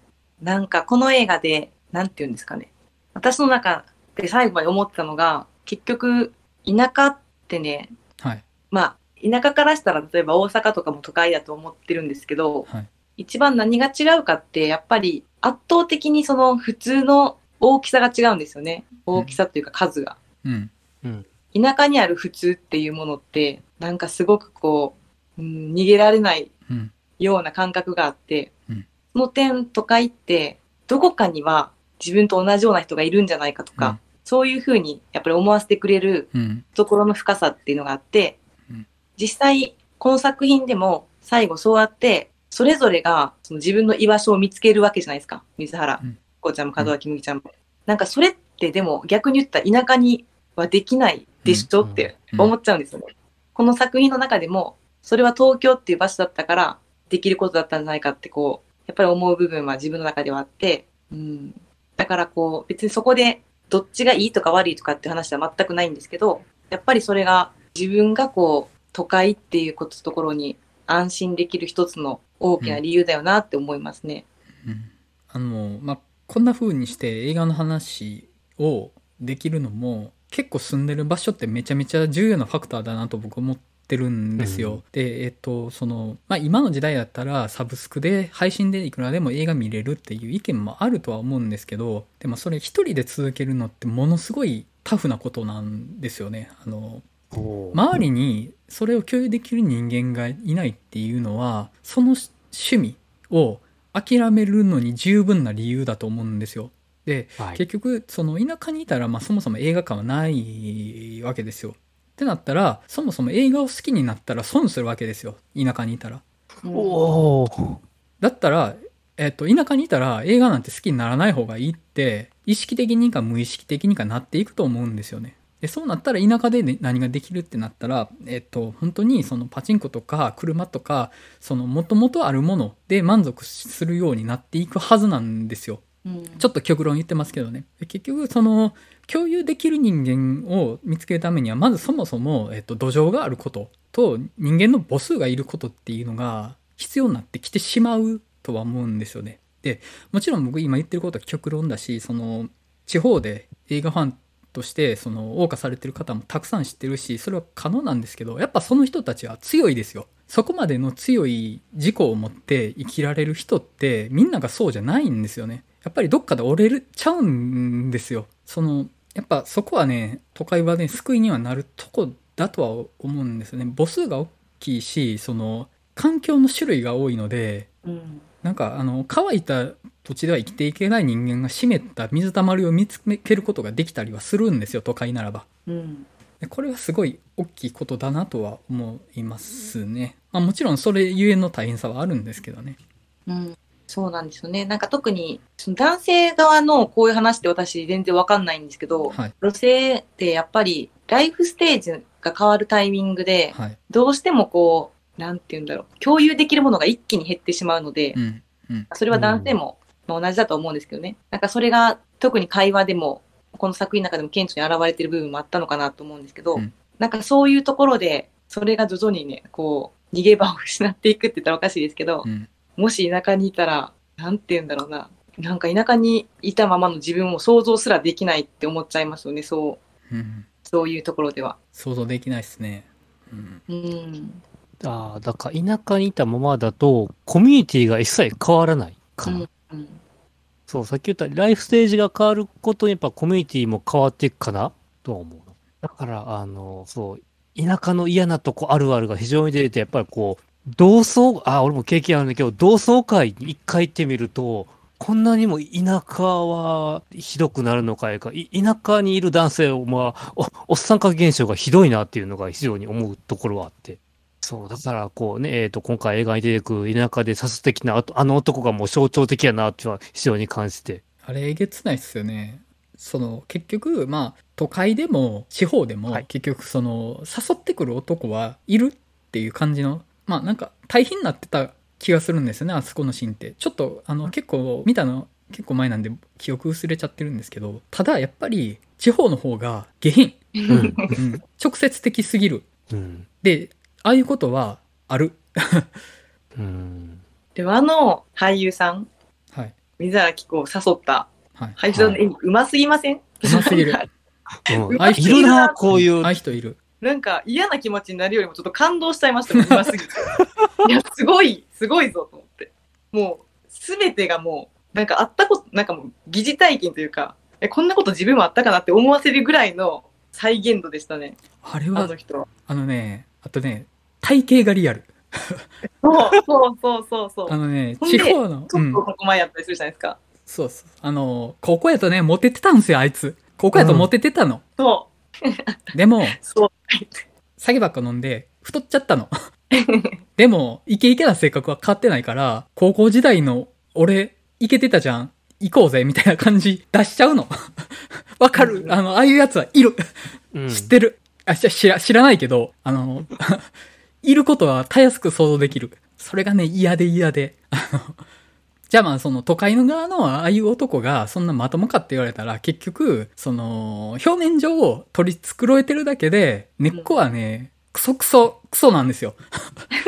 なんかこの映画で、なんて言うんですかね。私の中で最後まで思ってたのが、結局、田舎ってね、はい。まあ、田舎からしたら例えば大阪とかも都会だと思ってるんですけど、はい。一番何が違うかって、やっぱり圧倒的にその普通の大きさが違うんですよね。大きさというか数が。うん。田舎にある普通っていうものって、なんかすごくこう、うん、逃げられないうん。ような感覚があって、うんその点都会ってどこかには自分と同じような人がいるんじゃないかとか、うん。そういうふうにやっぱり思わせてくれるうん。懐の深さっていうのがあって、うん。実際この作品でも最後そうやってそれぞれがその自分の居場所を見つけるわけじゃないですか。水原、うん。こうちゃんも門脇麦ちゃんも、なんかそれってでも逆に言ったら田舎にはできないでしょってうん。思っちゃうんですよね、この作品の中でもそれは東京っていう場所だったからできることだったんじゃないかってこうやっぱり思う部分は自分の中ではあって、うん、だからこう別にそこでどっちがいいとか悪いとかって話は全くないんですけど、やっぱりそれが自分がこう都会っていうことところに安心できる一つの大きな理由だよなって思いますね。うんあの、まあ、こんな風にして映画の話をできるのも結構住んでる場所ってめちゃめちゃ重要なファクターだなと僕思ってるんですよ。うんで、えっと、その、まあ、今の時代だったらサブスクで配信でいくらでも映画見れるっていう意見もあるとは思うんですけど、でもそれ一人で続けるのってものすごいタフなことなんですよね。あの、周りにそれを共有できる人間がいないっていうのはその趣味を諦めるのに十分な理由だと思うんですよ。ではい結局その田舎にいたら、まあ、そもそも映画館はないわけですよ。ってなったらそもそも映画を好きになったら損するわけですよ田舎にいたら。うんおーだったら、えっと、田舎にいたら映画なんて好きにならない方がいいって意識的にか無意識的にかなっていくと思うんですよね。でそうなったら田舎で、ね、何ができるってなったら、えっと、本当にそのパチンコとか車とかその元々あるもので満足するようになっていくはずなんですよ。うんちょっと極論言ってますけどね。で結局、その、共有できる人間を見つけるためには、まずそもそも、えっと、土壌があることと、人間の母数がいることっていうのが必要になってきてしまうとは思うんですよね。で、もちろん僕今言ってることは極論だし、その、地方で映画ファンとして、その、謳歌されてる方もたくさん知ってるし、それは可能なんですけど、やっぱその人たちは強いですよ。そこまでの強い自己を持って生きられる人ってみんながそうじゃないんですよね。やっぱりどっかで折れるちゃうんですよ。その、やっぱそこはね、都会はね、救いにはなるとこだとは思うんですよね。母数が大きいし、その、環境の種類が多いので、うんなんかあの、乾いた土地では生きていけない人間が湿った水たまりを見つけることができたりはするんですよ、都会ならば。うんでこれはすごい大きいことだなとは思いますね。まあもちろんそれゆえの大変さはあるんですけどね。うんそうなんですよね。なんか特にその男性側のこういう話って私全然わかんないんですけど、はい。女性ってやっぱりライフステージが変わるタイミングで、はい。どうしてもこう、なんて言うんだろう、共有できるものが一気に減ってしまうのでう、ん。うん。それは男性もまあ同じだと思うんですけどね。なんかそれが特に会話でも、この作品の中でも顕著に現れている部分もあったのかなと思うんですけど、うんなんかそういうところで、それが徐々にね、こう、逃げ場を失っていくって言ったらおかしいですけど、うん。もし田舎にいたら、なんて言うんだろうな。なんか田舎にいたままの自分を想像すらできないって思っちゃいますよね、そう、うん。そういうところでは。想像できないですね。うん。うん。ああ、だから田舎にいたままだと、コミュニティが一切変わらないかな。うんうんそう、さっき言ったライフステージが変わることにやっぱコミュニティも変わっていくかなとは思うの。だから、あの、そう、田舎の嫌なとこあるあるが非常に出てて、やっぱりこう、同窓、あ、俺も経験あるんだけど、同窓会に一回行ってみると、こんなにも田舎はひどくなるのかいか、い田舎にいる男性は、まあ、おおっさん化現象がひどいなっていうのが非常に思うところはあって。そう、だからこうね、えっ、と、今回映画に出てくる田舎で殺的なあとあの男がもう象徴的やなっては非常に感じて。あれえげつないっすよね。その結局まあ都会でも地方でもはい結局その誘ってくる男はいるっていう感じのまあなんか大変になってた気がするんですよねあそこのシーンって。ちょっとあの結構見たの結構前なんで記憶薄れちゃってるんですけどただやっぱり地方の方が下品、うん。うん、直接的すぎる。うん。でああいうことはある。うん。でもあの俳優さん、はい。水原希子を誘った。はい。俳優さんの演技うますぎません？うますぎる。うんああいう人いるな、こういう。ああいう人いるなんか嫌な気持ちになるよりもちょっと感動しちゃいましたもん、うますぎて。いや、すごい、すごいぞと思って。もう、すべてがもう、なんかあったこと、なんかもう疑似体験というか、え、こんなこと自分もあったかなって思わせるぐらいの再現度でしたね、あれはあの人は。あのねあとね体型がリアル そうそうそうそうそう。あのね、地方の、うんちょっと、ここ前やったりするじゃないですか。そうそう。あの、高校やとね、モテてたんですよ、あいつ。高校やとモテてたの。そう。でも、そう。酒ばっか飲んで、太っちゃったの。でも、イケイケな性格は変わってないから、高校時代の俺、イケてたじゃん。行こうぜ、みたいな感じ出しちゃうの。わかるあの、ああいうやつはいる。うん知ってる。あ、し知ら、知らないけど、あの、いることはたやすく想像できる。それがね、嫌で嫌で。あの、じゃあまあその都会の側のああいう男がそんなまともかって言われたら結局、その、表面上を取り繕えてるだけで、根っこはね、クソクソ、クソなんですよ。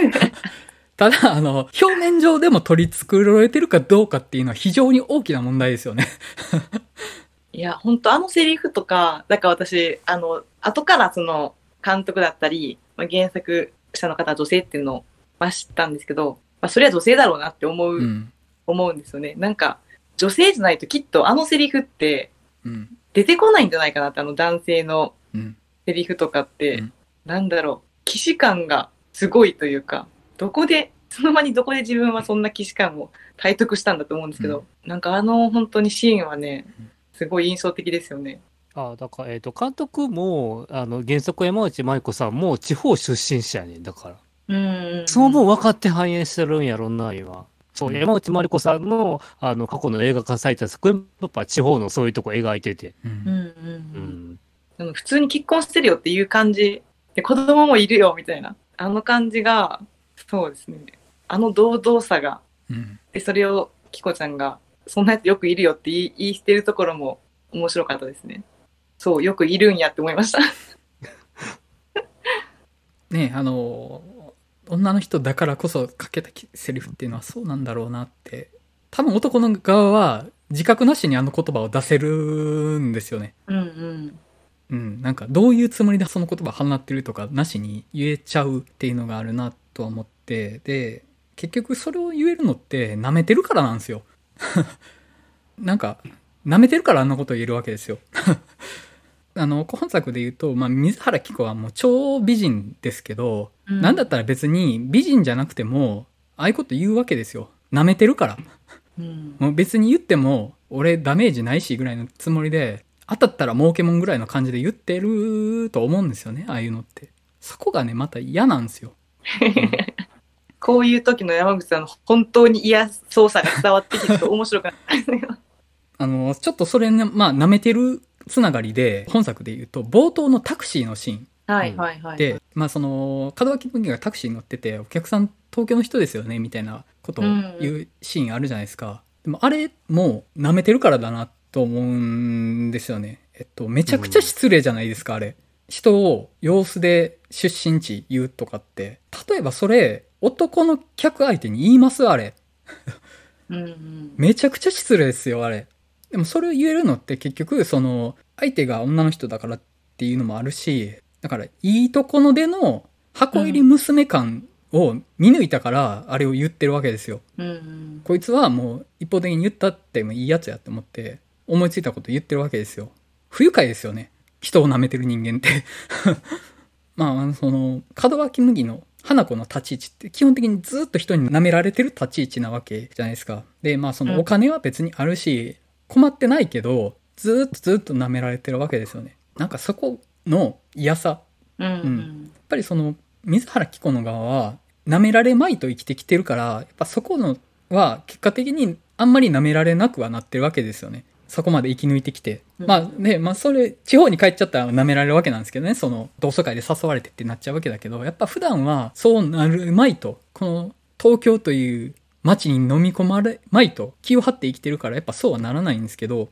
ただ、あの、表面上でも取り繕えてるかどうかっていうのは非常に大きな問題ですよね。いや、本当あのセリフとか、だから私、あの、後からその、監督だったり、まあ、原作者の方は女性っていうのを、まあ、知ったんですけど、まあ、それは女性だろうなって思う、うん。思うんですよね。なんか、女性じゃないときっとあのセリフってうん。出てこないんじゃないかなって、あの男性のうん。セリフとかって、うんなんだろう、既視感がすごいというか、どこで、その場にどこで自分はそんな既視感を体得したんだと思うんですけど、なんかあの本当にシーンはね、すごい印象的ですよね。あだから、えっ、と、監督も、あの、原作山内舞子さんも地方出身者やねん、だから。うん。その分分かって反映してるんやろんな、今。そう、山内まりこさんの、あの、過去の映画化された作品、やっぱ地方のそういうとこ描いてて。う。うんん。うん。普通に結婚してるよっていう感じ。で子供もいるよみたいな。あの感じがそうですね。あの堂々さが。うん。でそれをキコちゃんがそんなやつよくいるよって言い言い捨てるところも面白かったですね。そうよくいるんやって思いました。ねあの、女の人だからこそかけたセリフっていうのはそうなんだろうなって。多分男の側は自覚なしにあの言葉を出せるんですよね。うんうんうん。なんかどういうつもりでその言葉放ってるとかなしに言えちゃうっていうのがあるなとは思って。で、結局それを言えるのって舐めてるからなんですよ。なんか、舐めてるからあんなこと言えるわけですよ。あの、本作で言うと、まあ、水原希子はもう超美人ですけど、うんなんだったら別に美人じゃなくても、ああいうこと言うわけですよ。舐めてるから。うんもう別に言っても、俺ダメージないしぐらいのつもりで、当たったら儲けもんぐらいの感じで言ってると思うんですよね、ああいうのって。そこがね、また嫌なんですよ。こういう時の山口さんの本当に嫌そうさが伝わってきて面白くなったんですよ あの、ちょっとそれね、まあ、舐めてるつながりで、本作で言うと、冒頭のタクシーのシーン。はいはいはいで、まあその、門脇麦がタクシーに乗ってて、お客さん東京の人ですよね、みたいなことを言うシーンあるじゃないですか。でもあれも舐めてるからだなと思うんですよね。えっと、めちゃくちゃ失礼じゃないですか、あれ。人を様子で出身地言うとかって。例えばそれ、男の客相手に言いますあれ。うんうんめちゃくちゃ失礼ですよ、あれ。でもそれを言えるのって結局、その、相手が女の人だからっていうのもあるし、だから、いいとこのでの箱入り娘感を見抜いたから、あれを言ってるわけですよ。うんうんこいつはもう一方的に言ったってもいいやつやって思って、思いついたこと言ってるわけですよ。不愉快ですよね。人を舐めてる人間って。まあその、門脇麦の花子の立ち位置って基本的にずっと人に舐められてる立ち位置なわけじゃないですか。で、まあそのお金は別にあるし、困ってないけど、ずっとずっと舐められてるわけですよね。なんかそこの嫌さ。うんうんやっぱりその、水原希子の側は、舐められまいと生きてきてるから、やっぱそこのは結果的にあんまり舐められなくはなってるわけですよね。そこまで生き抜いてきて。うんまあね、まあそれ、地方に帰っちゃったら舐められるわけなんですけどね、その同窓会で誘われてってなっちゃうわけだけど、やっぱ普段はそうなるまいと、この東京という街に飲み込まれまいと気を張って生きてるから、やっぱそうはならないんですけど、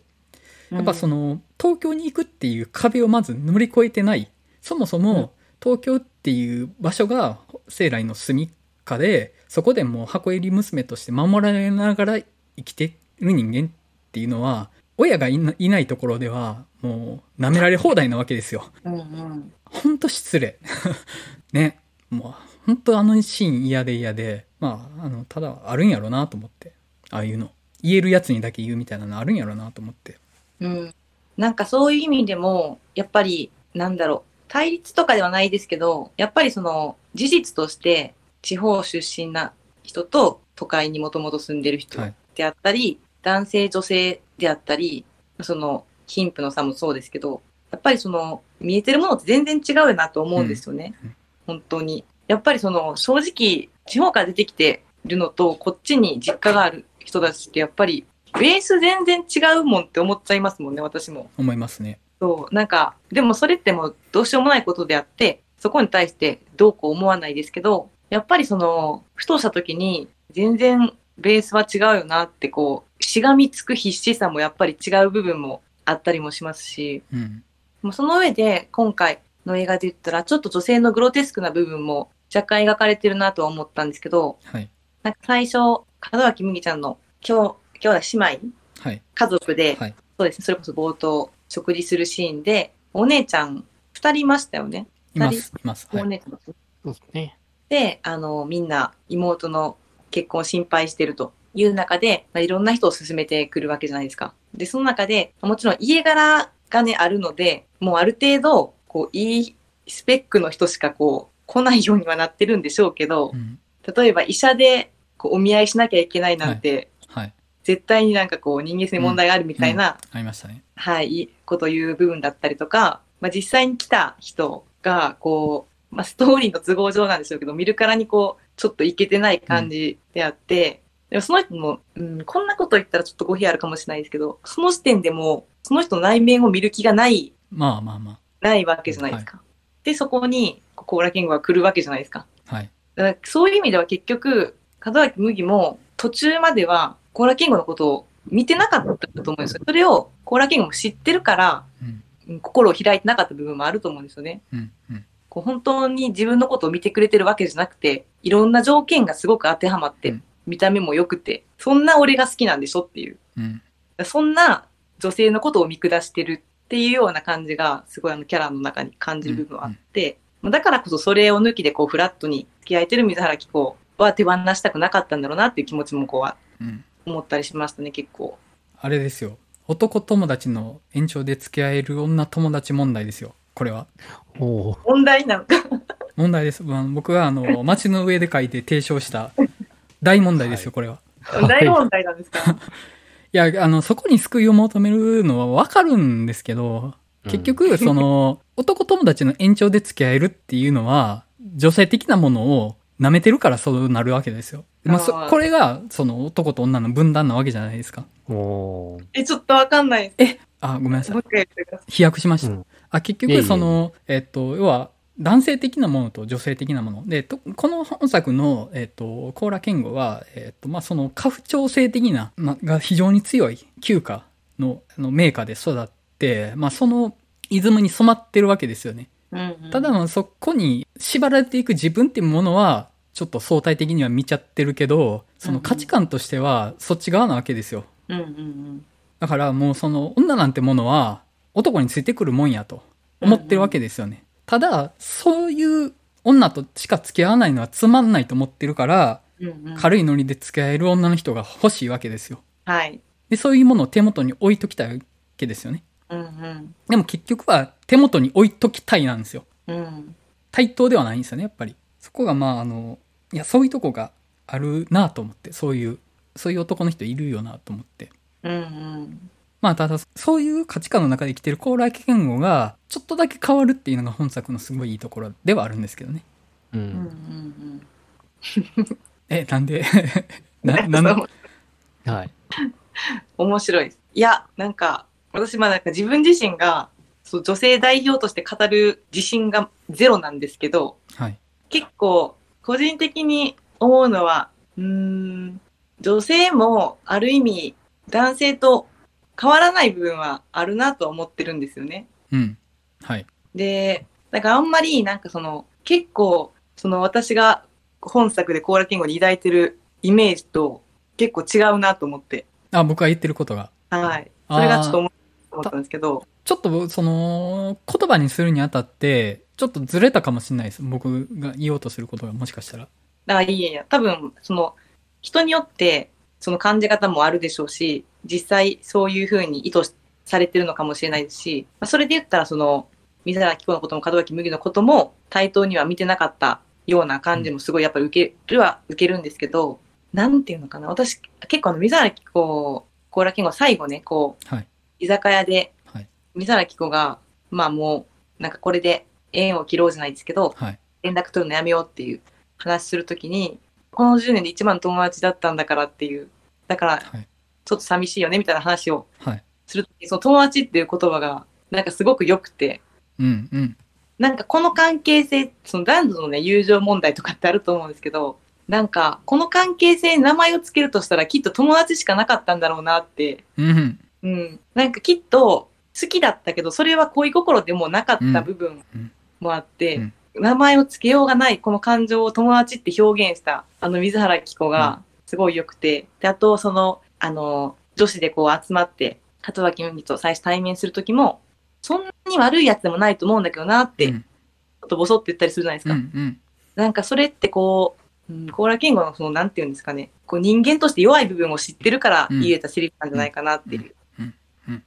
やっぱその東京に行くっていう壁をまず乗り越えてない。そもそも東京っていう場所が生来の住みかで、そこでもう箱入り娘として守られながら生きてる人間っていうのは、親がいないないところではもう舐められ放題なわけですよ。うんうんほんと失礼。ね。もう、ほんとあのシーン嫌で嫌で、まあ、あの、ただあるんやろなと思って。ああいうの。言えるやつにだけ言うみたいなのあるんやろなと思って。うん、なんかそういう意味でもやっぱりなんだろう対立とかではないですけどやっぱりその事実として地方出身な人と都会にもともと住んでる人はいであったり、男性女性であったり、その貧富の差もそうですけど、やっぱりその見えてるものって全然違うよなと思うんですよね。うんうん本当に。やっぱりその正直地方から出てきてるのとこっちに実家がある人たちってやっぱりベース全然違うもんって思っちゃいますもんね、私も。思いますね。そう、なんか、でもそれってもうどうしようもないことであって、そこに対してどうこう思わないですけど、やっぱりその、ふとした時に全然ベースは違うよなってこう、しがみつく必死さもやっぱり違う部分もあったりもしますし、うん。もうその上で今回の映画で言ったらちょっと女性のグロテスクな部分も若干描かれてるなとは思ったんですけど、はい。なんか最初、門脇麦ちゃんの今日、兄弟姉妹？はい。家族で、はい。そうですね、それこそ冒頭、食事するシーンで、お姉ちゃん二人いましたよね？います。います。はい。お姉ちゃんですそうですね。で、あの、みんな妹の結婚を心配してるという中で、まあ、いろんな人を勧めてくるわけじゃないですか。で、その中で、もちろん家柄がね、あるので、もうある程度、こう、いいスペックの人しかこう、来ないようにはなってるんでしょうけどう、ん。例えば医者でこうお見合いしなきゃいけないなんて、はい。絶対になんかこう人間性に問題があるみたいな、ありましたね。はい、こと言う部分だったりとか、まあ、実際に来た人が、こう、まあ、ストーリーの都合上なんでしょうけど、見るからにこう、ちょっといけてない感じであって、でもその人も、うん、こんなこと言ったらちょっと語弊あるかもしれないですけど、その時点でもう、その人の内面を見る気がない、まあまあまないわけじゃないですか。で、そこに、コーラキングが来るわけじゃないですか。あ。はい。だからそういう意味では結局、門脇麦も途中まではコーラキングのことを見てなかったと思うんですよ。それをコーラキングも知ってるから、うん。うん心を開いてなかった部分もあると思うんですよね。うん。うん。こう本当に自分のことを見てくれてるわけじゃなくて、いろんな条件がすごく当てはまって、うん見た目も良くて、そんな俺が好きなんでしょっていう。うん。そんな女性のことを見下してるっていうような感じが、すごいあのキャラの中に感じる部分はあって、だからこそそれを抜きでこうフラットに付き合えてる水原希子は手放したくなかったんだろうなっていう気持ちもこうはうん。思ったりしましたね、結構。あれですよ。男友達の延長で付き合える女友達問題ですよ。これは。おお。問題なのか。問題です。まあ僕があの、街の上で書いて提唱した大問題ですよ、これは。大問題なんですか？いや、あの、そこに救いを求めるのはわかるんですけど、結局、その、男友達の延長で付き合えるっていうのは、女性的なものを舐めてるからそうなるわけですよ。まあ、そこれが、その男と女の分断なわけじゃないですか。え、ちょっとわかんないです。あ、ごめんなさい。飛躍しました。うんあ、結局、その、えっと、要は、男性的なものと女性的なもの。で、とこの本作の、えっと、コーラ健吾は、えっと、まあ、その、家父長制的な、まあ、が非常に強い旧家の、あの、メーカーで育って、まあ、その、イズムに染まってるわけですよね。うんうんただ、まあそこに縛られていく自分っていうものは、ちょっと相対的には見ちゃってるけど、その価値観としては、そっち側なわけですよ。うんうんうん。だからもうその女なんてものは男についてくるもんやと思ってるわけですよね。ただ、そういう女としか付き合わないのはつまんないと思ってるから、うんうん、軽いノリで付き合える女の人が欲しいわけですよ。はい。で、そういうものを手元に置いときたいわけですよね。うんうん。でも結局は手元に置いときたいなんですよ。うん。対等ではないんですよね、やっぱり。そこがまああの、いや、そういうとこがあるなと思って、そういう、そういう男の人いるよなと思って。うんうん。まあ、ただ、そういう価値観の中で生きてる高麗言語が、ちょっとだけ変わるっていうのが本作のすごいいいところではあるんですけどね。う。うんうんん え、なんで？な、うん。なん？そうはい。面白い。いや、なんか、私まあなんか自分自身が、そう女性代表として語る自信がゼロなんですけど、はい。結構、個人的に思うのは、うーん、女性もある意味、男性と変わらない部分はあるなとは思ってるんですよね。うん。はい。で、だからあんまりなんかその、結構、その私が本作でコーラキングに抱いてるイメージと結構違うなと思って、あ、僕が言ってることが。はい。それがちょっと思思ったんですけど、ちょっと、その、言葉にするにあたって、ちょっとずれたかもしれないです。僕が言おうとすることがもしかしたら。だからいいやいや、多分、その、人によって、その感じ方もあるでしょうし、実際そういうふうに意図されてるのかもしれないですし、まあそれで言ったら、その、水原希子のことも門脇麦のことも対等には見てなかったような感じもすごいやっぱり受けるは受けるんですけど、なんていうのかな。私、結構あの、水原希子、コーラキング最後ね、こう、はい。居酒屋で、はい。水原希子が、まあもう、なんかこれで縁を切ろうじゃないですけど、はい。連絡取るのやめようっていう話するときに、この10年で一番友達だったんだからっていう、だからはい。ちょっと寂しいよねみたいな話をはい。するとき、その友達っていう言葉が、なんかすごく良くて、うんうん。なんかこの関係性、その男女のね、友情問題とかってあると思うんですけど、なんかこの関係性に名前をつけるとしたらきっと友達しかなかったんだろうなって、うん。うん。なんかきっと好きだったけど、それは恋心でもなかった部分うんもあって、うん。名前をつけようがないこの感情を友達って表現したあの水原希子がすごい良くて、で、あとその、あの、女子でこう集まって、鳩脇麦と最初対面するときも、そんなに悪いやつでもないと思うんだけどなって、ちうん。ょっとボソって言ったりするじゃないですか。うんうん。なんかそれってこう、うん、コーラ健吾のその、なんていうんですかね、こう人間として弱い部分を知ってるからうん。言えたセリフなんじゃないかなっていう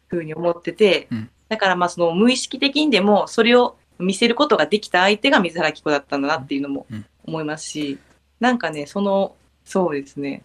ふうに思っててうん、だからまあその無意識的にでもそれを見せることができた相手が水原希子だったんだなっていうのもうん思いますし、なんかね、その、そうですね。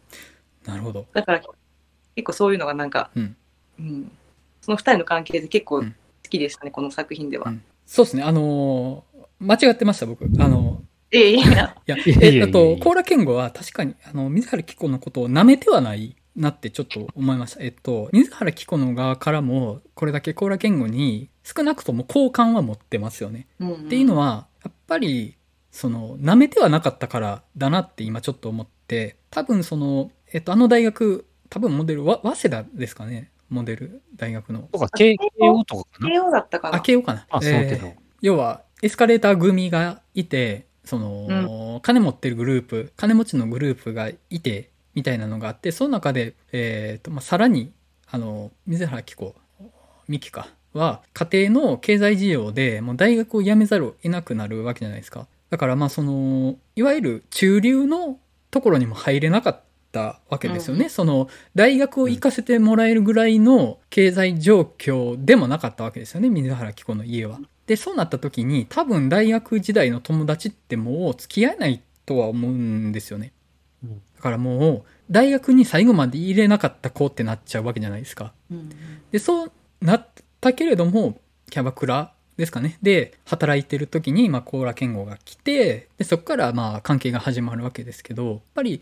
なるほど。だから結構そういうのがなんか、うんうんその二人の関係で結構好うんきでしたね、この作品では。うんそうですね。あのー間違ってました、僕。あのええいや、いや、いやえっと、コーラ健吾は確かに、あの、水原希子のことを舐めてはないなってちょっと思いました。えっと、水原希子の側からも、これだけコーラ健吾に少なくとも好感は持ってますよね。うんっていうのは、やっぱり、その、舐めてはなかったからだなって今ちょっと思って、多分その、えっと、あの大学、多分モデル、わ早稲田ですかね。モデル大学の。とか、慶応とかかな？慶応だったかなあ、慶応かな。あ、そうけど。えー要は、エスカレーター組がいて、その、金持ってるグループ、金持ちのグループがいて、みたいなのがあって、その中で、えっ、と、まあ、さらに、あの、水原希子、ミキか、は、家庭の経済事情で、もう大学を辞めざるを得なくなるわけじゃないですか。だから、まあ、その、いわゆる中流のところにも入れなかったわけですよね。うんその、大学を行かせてもらえるぐらいの経済状況でもなかったわけですよね、水原希子の家は。で、そうなった時に、多分大学時代の友達ってもう付き合えないとは思うんですよね。うんだからもう、大学に最後まで入れなかった子ってなっちゃうわけじゃないですか。うんで、そうなったけれども、キャバクラですかね。で、働いてる時に、まあ、コーラ健吾が来て、で、そこから、まあ、関係が始まるわけですけど、やっぱり、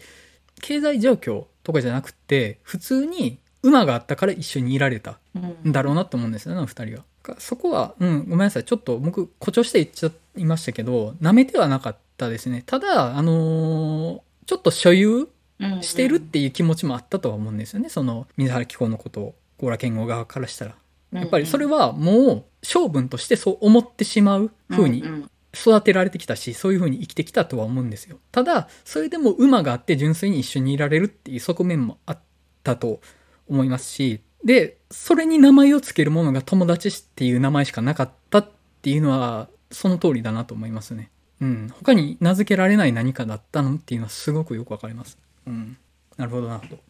経済状況とかじゃなくて、普通に馬があったから一緒にいられたうんんだろうなと思うんですよね、あの二人は。そこは、うん、ごめんなさい。ちょっと僕、誇張して言っちゃいましたけど、舐めてはなかったですね。ただ、あのーちょっと所有うんしてるっていう気持ちもあったとは思うんですよね。その、水原希子のことを、コーラ健吾側からしたら。やっぱりそれはもう、性分としてそう思ってしまう風にうんうん育てられてきたし、そういう風に生きてきたとは思うんですよ。ただ、それでも馬があって純粋に一緒にいられるっていう側面もあったと思いますし、で、それに名前を付けるものが友達っていう名前しかなかったっていうのは、その通りだなと思いますね。うん。他に名付けられない何かだったのっていうのはすごくよくわかります。うん。なるほどなるほど。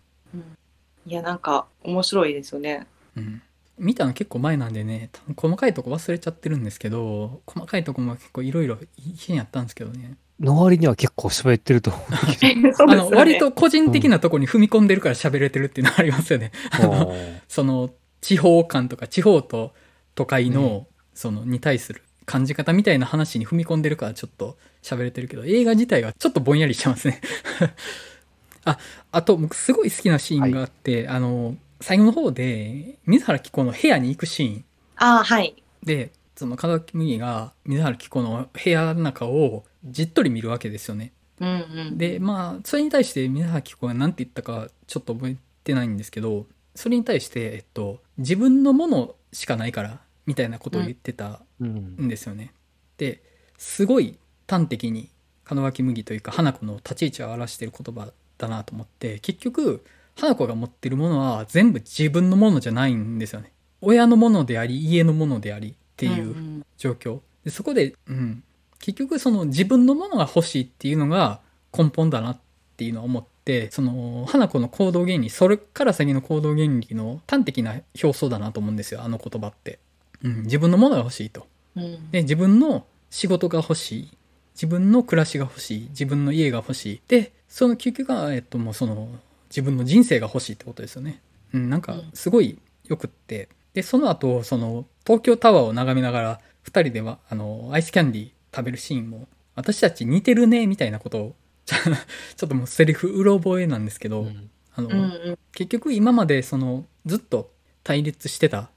いや、なんか面白いですよね。うん。見たの結構前なんでね、細かいとこ忘れちゃってるんですけど、細かいとこも結構いろいろ意見やったんですけどね。の割には結構喋ってると ねあの、割と個人的なとこに踏み込んでるから喋れてるっていうのはありますよね。ど。その、地方感とか地方と都会の、その、に対する感じ方みたいな話に踏み込んでるからちょっと喋れてるけど、映画自体はちょっとぼんやりしてますね。あ、あと僕すごい好きなシーンがあって、あの、最後の方で、水原希子の部屋に行くシーンああ、はい。で、その門脇麦が水原希子の部屋の中をじっとり見るわけですよね。うんうん。で、まあ、それに対して水原希子が何て言ったかちょっと覚えてないんですけど、それに対して、えっと、自分のものしかないから、みたいなことを言ってたうん。んですよね。で、すごい端的に門脇麦というか花子の立ち位置を表している言葉だなと思って、結局、花子が持ってるものは全部自分のものじゃないんですよね。親のものであり、家のものでありっていううん状況。でそこで、うん、結局その自分のものが欲しいっていうのが根本だなっていうのを思って、その、花子の行動原理、それから先の行動原理の端的な表層だなと思うんですよ、あの言葉って。うん、自分のものが欲しいと。うんで、自分の仕事が欲しい。自分の暮らしが欲しい。自分の家が欲しい。で、その究極が、えっと、もうその、自分の人生が欲しいってことですよね。うん、なんか、すごいよくって。で、その後、その、東京タワーを眺めながら、二人では、あの、アイスキャンディー食べるシーンも、私たち似てるね、みたいなことを、ち ょちょっともうセリフうろ覚えなんですけど、うんあの、うんうん。結局今までそのずっと対立してた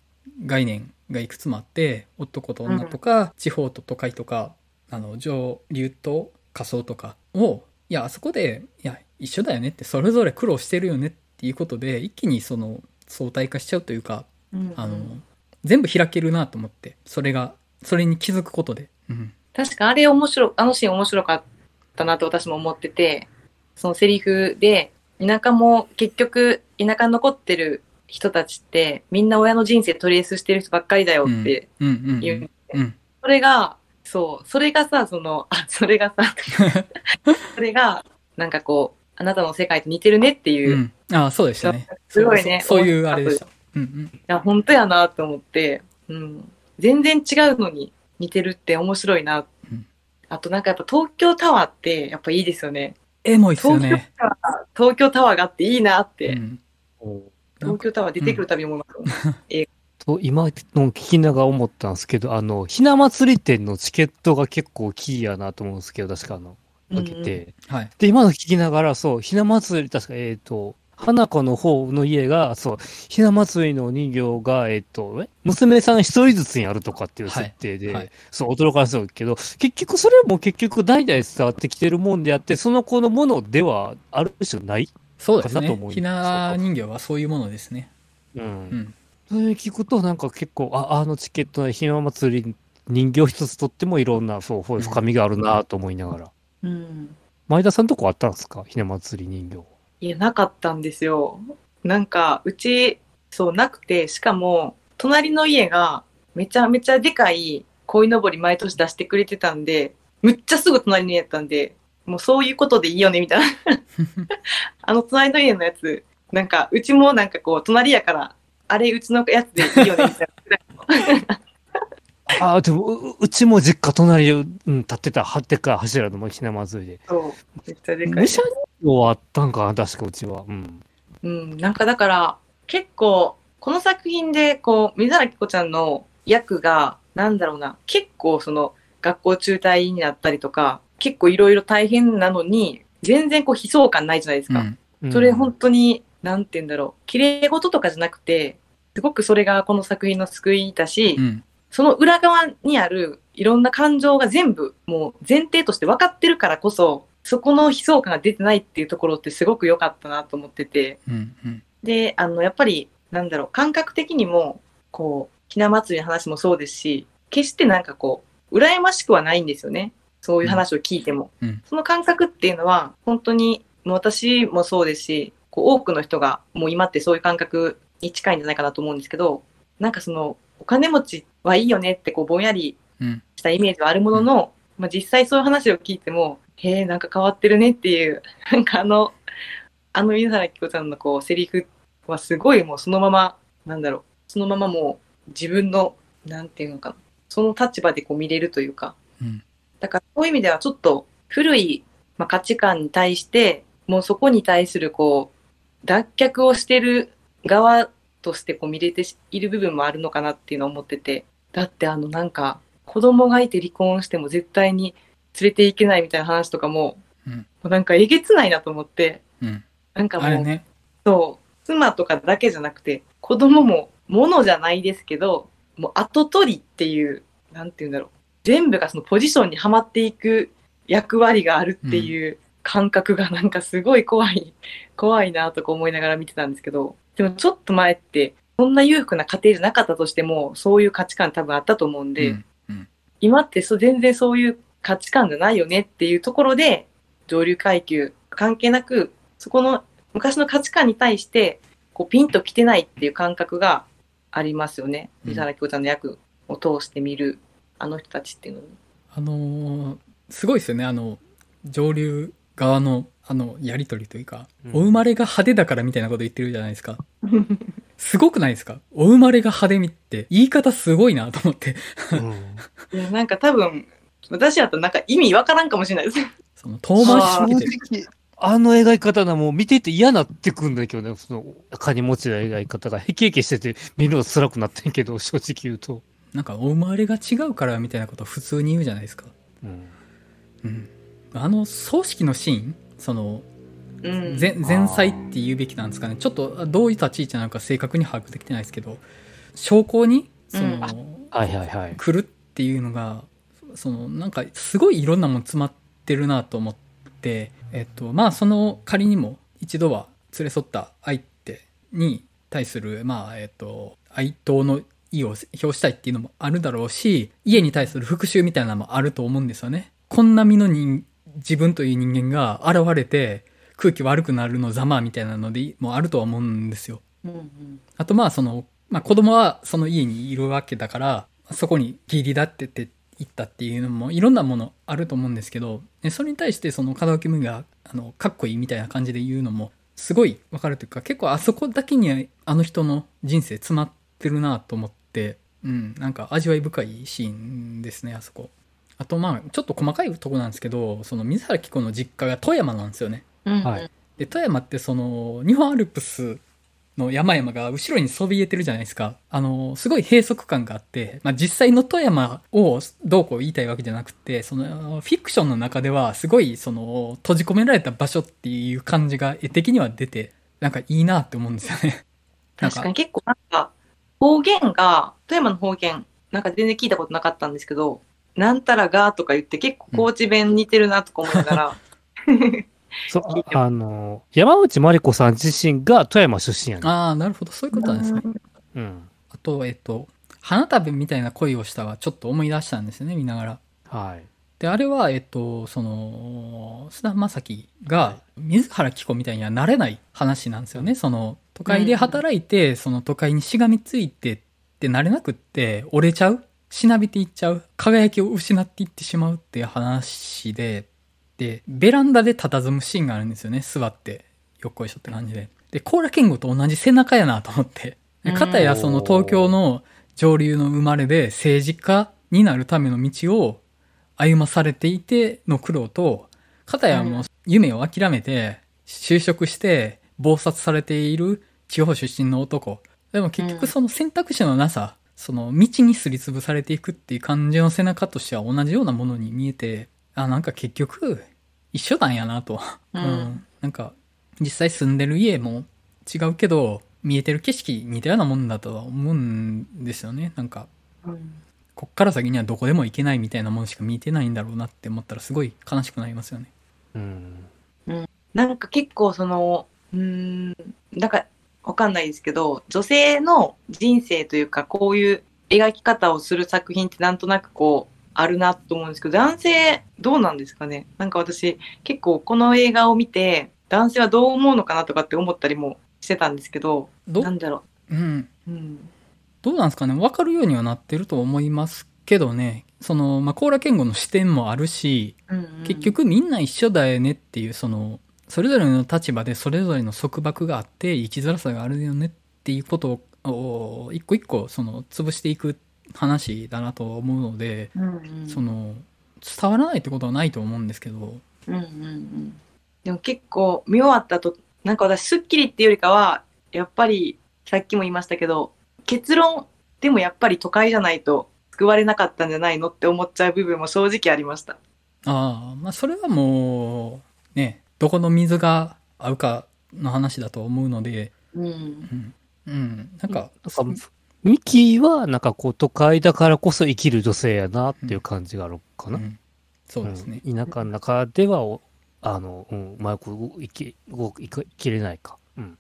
概念がいくつもあって男と女とか、地方と都会とかあの上流と仮想とかをいやあそこでいや一緒だよねってそれぞれ苦労してるよねっていうことで一気にその相対化しちゃうというかうんあの全部開けるなと思ってそれがそれに気づくことで、うん、確かあれ面白い、あのシーン面白かったなと私も思ってて、そのセリフで、田舎も結局、田舎に残ってる人たちって、みんな親の人生トレースしてる人ばっかりだよってうん。うん言う。それが、そう、それがさ、その、あ、それがさ、それが、なんかこう、あなたの世界と似てるねっていう、いうん、ああそうでしたね。すごいね。そうそういうあれでした。うんうん。や、本当やなと思って、うん。全然違うのに似てるって面白いな。うん。あとなんかやっぱ東京タワーってやっぱいいですよね。エモいっすよ東京ねタワー、東京タワーがあっていいなって、うん東京タワー出てくるたび思います。と今の聞きながら思ったんですけど、あの、ひな祭り店のチケットが結構キーやなと思うんですけど、確かあの、かけて。はい。で、今の聞きながら、そう、ひな祭り、確か、えっ、と、花子の方の家が、そう、ひな祭りの人形が、えっ、と、え？娘さん一人ずつにあるとかっていう設定で、はいはい。そう、驚かせるけど、結局それも結局代々伝わってきてるもんであって、その子のものではある種ない？そうですねひな人形はそういうものですねうん。うんそれ聞くと、なんか結構、あ、あのチケットのひな祭り人形一つとってもいろんな、そう、深みがあるなと思いながら。うん。前田さんとこあったんですか？ひな祭り人形。いや、なかったんですよ。なんか、うち、そう、なくて、しかも、隣の家がめちゃめちゃでかい鯉のぼり毎年出してくれてたんで、むっちゃすぐ隣の家やったんで、もうそういうことでいいよね、みたいな。あの隣の家のやつ、なんか、うちもなんかこう、隣やから、あれ、うちのやつでいいよね、みたいな。あ あ、でもう、うちも実家隣で、うん、立ってた、はってか柱のひな祭りで。そう、めっちゃでかい武。者人形はあったんかな、確かうちは。うん。うん、なんかだから、結構、この作品で、こう、水原希子ちゃんの役が、なんだろうな、結構その、学校中退になったりとか、結構いろいろ大変なのに、全然こう悲壮感ないじゃないですか。うん。うん。それ本当に、なんて言うんだろう、綺麗事とかじゃなくて、すごくそれがこの作品の救いだし、うん。その裏側にあるいろんな感情が全部もう前提として分かってるからこそ、そこの悲壮感が出てないっていうところってすごく良かったなと思ってて、うんうん。で、あの、やっぱり、なんだろう、感覚的にも、こう、ひな祭りの話もそうですし、決してなんかこう、羨ましくはないんですよね。そういう話を聞いても。うん。その感覚っていうのは、本当に、もう私もそうですし、こう多くの人が、もう今ってそういう感覚に近いんじゃないかなと思うんですけど、なんかその、お金持ちはいいよねって、こう、ぼんやりうん。したイメージはあるものの、まあ、実際そういう話を聞いても、へえ、なんか変わってるねっていう、なんかあの、あの水原希子ちゃんのこう、セリフはすごいもうそのまま、なんだろう、そのままもう自分の、なんていうのかな、その立場でこう見れるというか、うんだからそういう意味ではちょっと古い、まあ、価値観に対して、もうそこに対するこう、脱却をしてる側としてこう見れている部分もあるのかなっていうのを思ってて、だってあのなんか、子供がいて離婚しても絶対に連れていけないみたいな話とかも、うん。もうなんかえげつないなと思って、うん。なんかもう、ね。そう、妻とかだけじゃなくて、子供も物じゃないですけど、もう後取りっていう、なんていうんだろう。全部がそのポジションにはまっていく役割があるっていう感覚がなんかすごい怖い、怖いなとか思いながら見てたんですけど、でもちょっと前って、そんな裕福な家庭じゃなかったとしても、そういう価値観多分あったと思うんで、うんうん。今ってそう全然そういう価値観じゃないよねっていうところで、上流階級関係なく、そこの昔の価値観に対して、こうピンと来てないっていう感覚がありますよね。うん。水原希子ちゃんの役を通して見る、あの人たちっていうのに。あのーすごいですよね。あの上流側のあのやりとりというか、うん。お生まれが派手だからみたいなこと言ってるじゃないですか。すごくないですか？お生まれが派手みって。言い方すごいなと思って。うん。いやなんか多分、私やったらなんか意味わからんかもしれないです。その遠回しすぎて。あの描き方なもう見てて嫌なってくんだけどね、その金持ちの描き方がヘキヘキしてて見るの辛くなってんけど、正直言うと。なんか、お生まれが違うからみたいなことを普通に言うじゃないですか。うん。うん。あの、葬式のシーンその、うん。前前菜って言うべきなんですかね。ちょっと、どういう立ち位置なのか正確に把握できてないですけど、証拠に、その、うんはいはいはい。来るっていうのが、その、なんか、すごいいろんなもの詰まってるなと思って、えっと、まあ、その仮にも一度は連れ添った相手に対する、まあ、えっと、哀悼の意を表したいっていうのもあるだろうし、家に対する復讐みたいなのもあると思うんですよね。こんな身の人、自分という人間が現れて、空気悪くなるのざまみたいなのでもあるとは思うんですよ。うんうん。あとまあその、まあ子供はその家にいるわけだから、そこに切り立ってていったっていうのもいろんなものあると思うんですけど、でそれに対してその門脇麦が、あの、かっこいいみたいな感じで言うのも、すごいわかるというか、結構あそこだけにあの人の人生詰まってるなと思って、うん、なんか味わい深いシーンですね、あそこ。あとまあ、ちょっと細かいとこなんですけど、その水原希子の実家が富山なんですよね。うん。はいで、富山ってその、日本アルプスの山々が後ろにそびえてるじゃないですか。あの、すごい閉塞感があって、まあ実際の富山をどうこう言いたいわけじゃなくて、その、フィクションの中ではすごいその、閉じ込められた場所っていう感じが絵的には出て、なんかいいなって思うんですよね。確かに結構なんか、方言が、富山の方言、なんか全然聞いたことなかったんですけど、なんたらがとか言って結構高知弁似てるなとか思いながら、そう、ああの、山内まりこさん自身が富山出身やね。ああ、なるほど、そういうことなんですね。うん。あと、えっと、花束みたいな恋をしたはちょっと思い出したんですよね、見ながら。はい。で、あれは、えっと、その、菅田将暉が水原希子みたいにはなれない話なんですよね。その、都会で働いて、その都会にしがみついてってなれなくって、折れちゃう？しなびていっちゃう？輝きを失っていってしまうっていう話で、で、ベランダで佇むシーンがあるんですよね。座って、よっこいしょって感じで。で、コーラ健吾と同じ背中やなと思って。で、かたやその東京の上流の生まれで政治家になるための道を歩まされていての苦労と、かたやもう夢を諦めて、就職して、暴殺されている地方出身の男。でも結局その選択肢のなさ、その道にすりつぶされていくっていう感じの背中としては同じようなものに見えて、あ、なんか結局、一緒なんやなと。うんなんか、実際住んでる家も違うけど、見えてる景色似たようなもんだとは思うんですよね。なんか、うんこっから先にはどこでも行けないみたいなものしか見えてないんだろうなって思ったらすごい悲しくなりますよね。うん。なんか結構その、うーん、なんかわかんないですけど、女性の人生というか、こういう描き方をする作品ってなんとなくこう、あるなと思うんですけど、男性どうなんですかね？なんか私結構この映画を見て、男性はどう思うのかなとかって思ったりもしてたんですけど、ど？なんだろうん。う。うん。どうなんですかね？わかるようにはなってると思いますけどね。その、まあ、コーラ健吾の視点もあるし、うんうん結、局みんな一緒だよねっていう、その、それぞれの立場でそれぞれの束縛があって生きづらさがあるよねっていうことを、一個一個、その、潰していく話だなと思うので、うんうん、その、伝わらないってことはないと思うんですけど、うんうんうん。でも結構見終わった後、なんか私、スッキリっていうよりかは、やっぱり、さっきも言いましたけど、結論、でもやっぱり都会じゃないと救われなかったんじゃないのって思っちゃう部分も正直ありました。ああ、まあそれはもう、ね、どこの水が合うかの話だと思うので、うん。うん。うん。なんか、なんかミキは、なんかこう、都会だからこそ生きる女性やなっていう感じがあるかな。うんそうですね。うん田舎の中では、おあの、うん、うまく生き、動く、生き生きれないか。うん。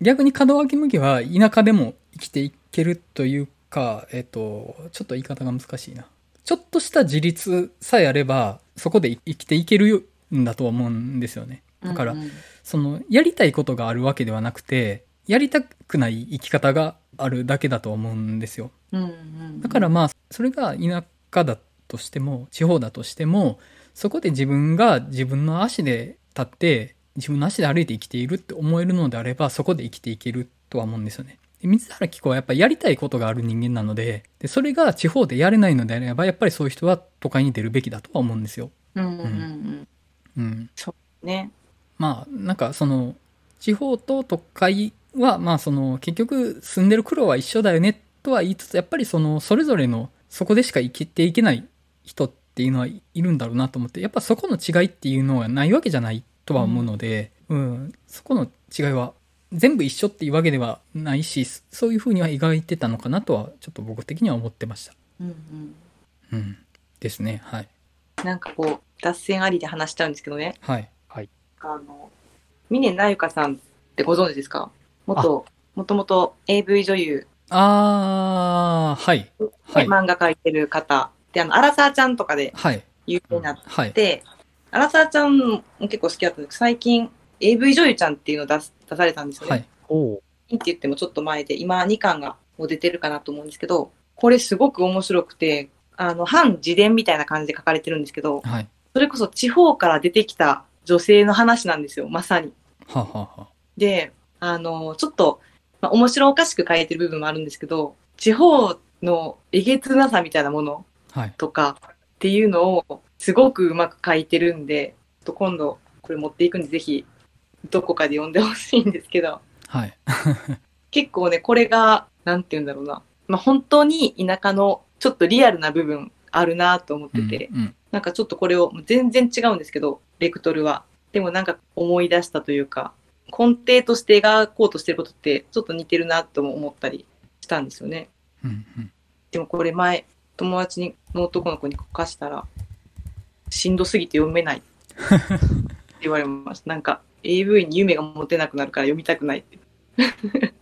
逆に門脇麦は田舎でも生きていけるというか、えっ、と、ちょっと言い方が難しいな。ちょっとした自立さえあれば、そこで生きていけるんだと思うんですよね。だから、うんうんその、やりたいことがあるわけではなくて、やりたくない生き方があるだけだと思うんですよ。うんうん、だからまあ、それが田舎だとしても、地方だとしても、そこで自分が自分の足で立って、自分の足で歩いて生きているって思えるのであれば、そこで生きていけるとは思うんですよね。で水原希子はやっぱやりたいことがある人間なのでで、それが地方でやれないのであれば、やっぱりそういう人は都会に出るべきだとは思うんですよ。うんうんうん。うん。ね。まあ、なんかその、地方と都会は、まあその、結局住んでる苦労は一緒だよねとは言いつつ、やっぱりその、それぞれの、そこでしか生きていけない人っていうのはいるんだろうなと思って、やっぱそこの違いっていうのはないわけじゃないとは思うので、うん、そこの違いは全部一緒っていうわけではないし、そういうふうには描いてたのかなとは、ちょっと僕的には思ってました。うんうん。うん。ですね。はい。なんかこう、脱線ありで話しちゃうんですけどね。はい。あの、峰なゆかさんってご存知ですか？元、もともと AV 女優あー、はい。ではい。漫画描いてる方。で、あの、アラサーちゃんとかではい。有名になっはい。て、アラサーちゃんも結構好きだったんですけど、最近 AV 女優ちゃんっていうのを出す出されたんですよね。はい。おうって言ってもちょっと前で、今2巻がもう出てるかなと思うんですけど、これすごく面白くて、あの、反自伝みたいな感じで書かれてるんですけど、はい。それこそ地方から出てきた女性の話なんですよ、まさに。はあはあはで、あの、ちょっと、まあ、面白おかしく書いてる部分もあるんですけど、地方のえげつなさみたいなもの。とかっていうのをすごくうまく書いてるんで、ちょっと今度これ持っていくんで、ぜひどこかで読んでほしいんですけど、はい。結構ね、これが、なんて言うんだろうな。まあ、本当に田舎のちょっとリアルな部分あるなと思ってて、うんうんなんかちょっとこれを全然違うんですけど、ベクトルは。でもなんか思い出したというか、根底として描こうとしてることってちょっと似てるなとも思ったりしたんですよね。うんうんでもこれ前、友達にの男の子に貸したら、しんどすぎて読めないって言われました。なんか AV に夢が持てなくなるから読みたくないって。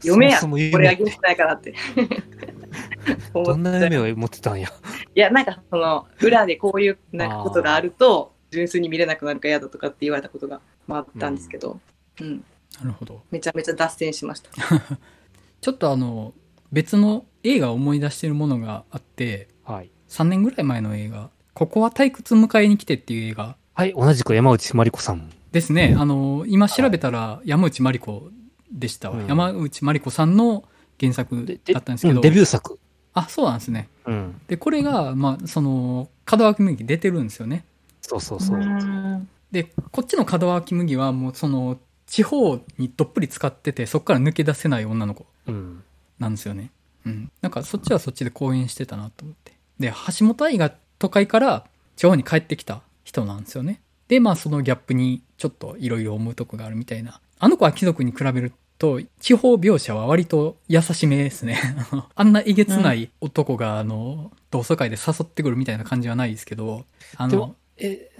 読めや、これあげてないからって。どんな夢を持ってたんや？いや、なんかその、裏でこういうなんかことがあると、純粋に見れなくなるから嫌だとかって言われたことがまああったんですけど、うん、なるほど。めちゃめちゃ脱線しました。ちょっとあの、別の映画を思い出してるものがあって、はい。3年ぐらい前の映画、ここは退屈迎えに来てっていう映画はい、同じく山内まりこさん。ですね。あの、今調べたら山内まりこでしたわ。うん山内まりこさんの原作でだったんですけど、うんデビュー作。あ、そうなんですね。うん。で、これが、まあ、その、門脇麦出てるんですよね。そうそうそう。んで、こっちの門脇麦はもうその、地方にどっぷり使ってて、そこから抜け出せない女の子うん。なんですよね。うん。なんかそっちはそっちで公演してたなと思って。で、橋本愛が都会から地方に帰ってきた人なんですよね。で、まあそのギャップにちょっといろいろ思うとこがあるみたいな。あの子は貴族に比べると、地方描写は割と優しめですね。あんなえげつない男が、あの、同窓会で誘ってくるみたいな感じはないですけど、あのでも、え、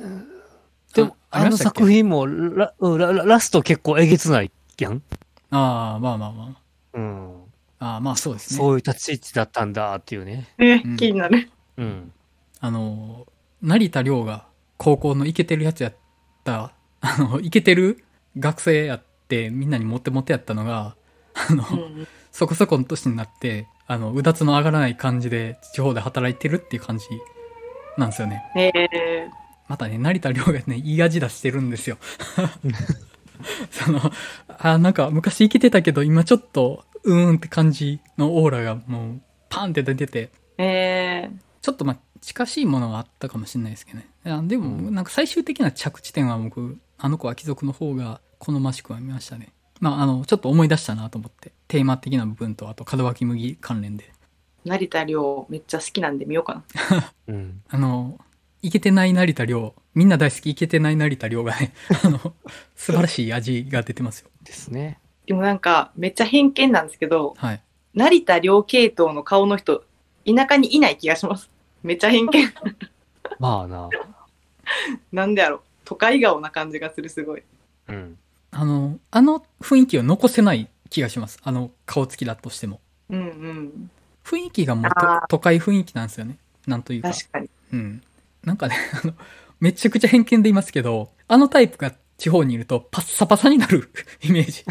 でも、あの作品もラうんラララスト結構えげつないやん？ああ、まあまあまうん。あ。ああ、まあそうですね。そういう立ち位置だったんだっていうね。えうん気になる。うん。あの、成田凌が高校のイケてるやつやった、あの、イケてる学生やってみんなにモテモテやったのが、あの、うんそこそこの年になって、あの、うだつの上がらない感じで地方で働いてるっていう感じなんですよね。えーまたね、成田凌がね、いい味出してるんですよ。その、あ、なんか昔生きてたけど今ちょっと、うーんって感じのオーラがもう、パンって出てて、えーちょっとまあ近しいものはあったかもしれないですけどね。でも、なんか最終的な着地点は僕、あの子は貴族の方が好ましくは見ましたね。まあ、あの、ちょっと思い出したなと思って。テーマ的な部分と、あと、門脇麦関連で。成田凌めっちゃ好きなんで見ようかな。うん。あの、イケてない成田凌、みんな大好きイケてない成田凌がね、あの、素晴らしい味が出てますよ。ですね。でもなんかめっちゃ偏見なんですけど、はい。成田凌系統の顔の人、田舎にいない気がします。めっちゃ偏見。まあな。なんでやろ都会顔な感じがする、すごい。うん。あの、あの雰囲気を残せない気がします。あの顔つきだとしても。うんうん。雰囲気がもう都会雰囲気なんですよね。なんというか。確かに。うん。なんかね、あの、めちゃくちゃ偏見で言いますけど、あのタイプが地方にいるとパッサパサになる イメージ。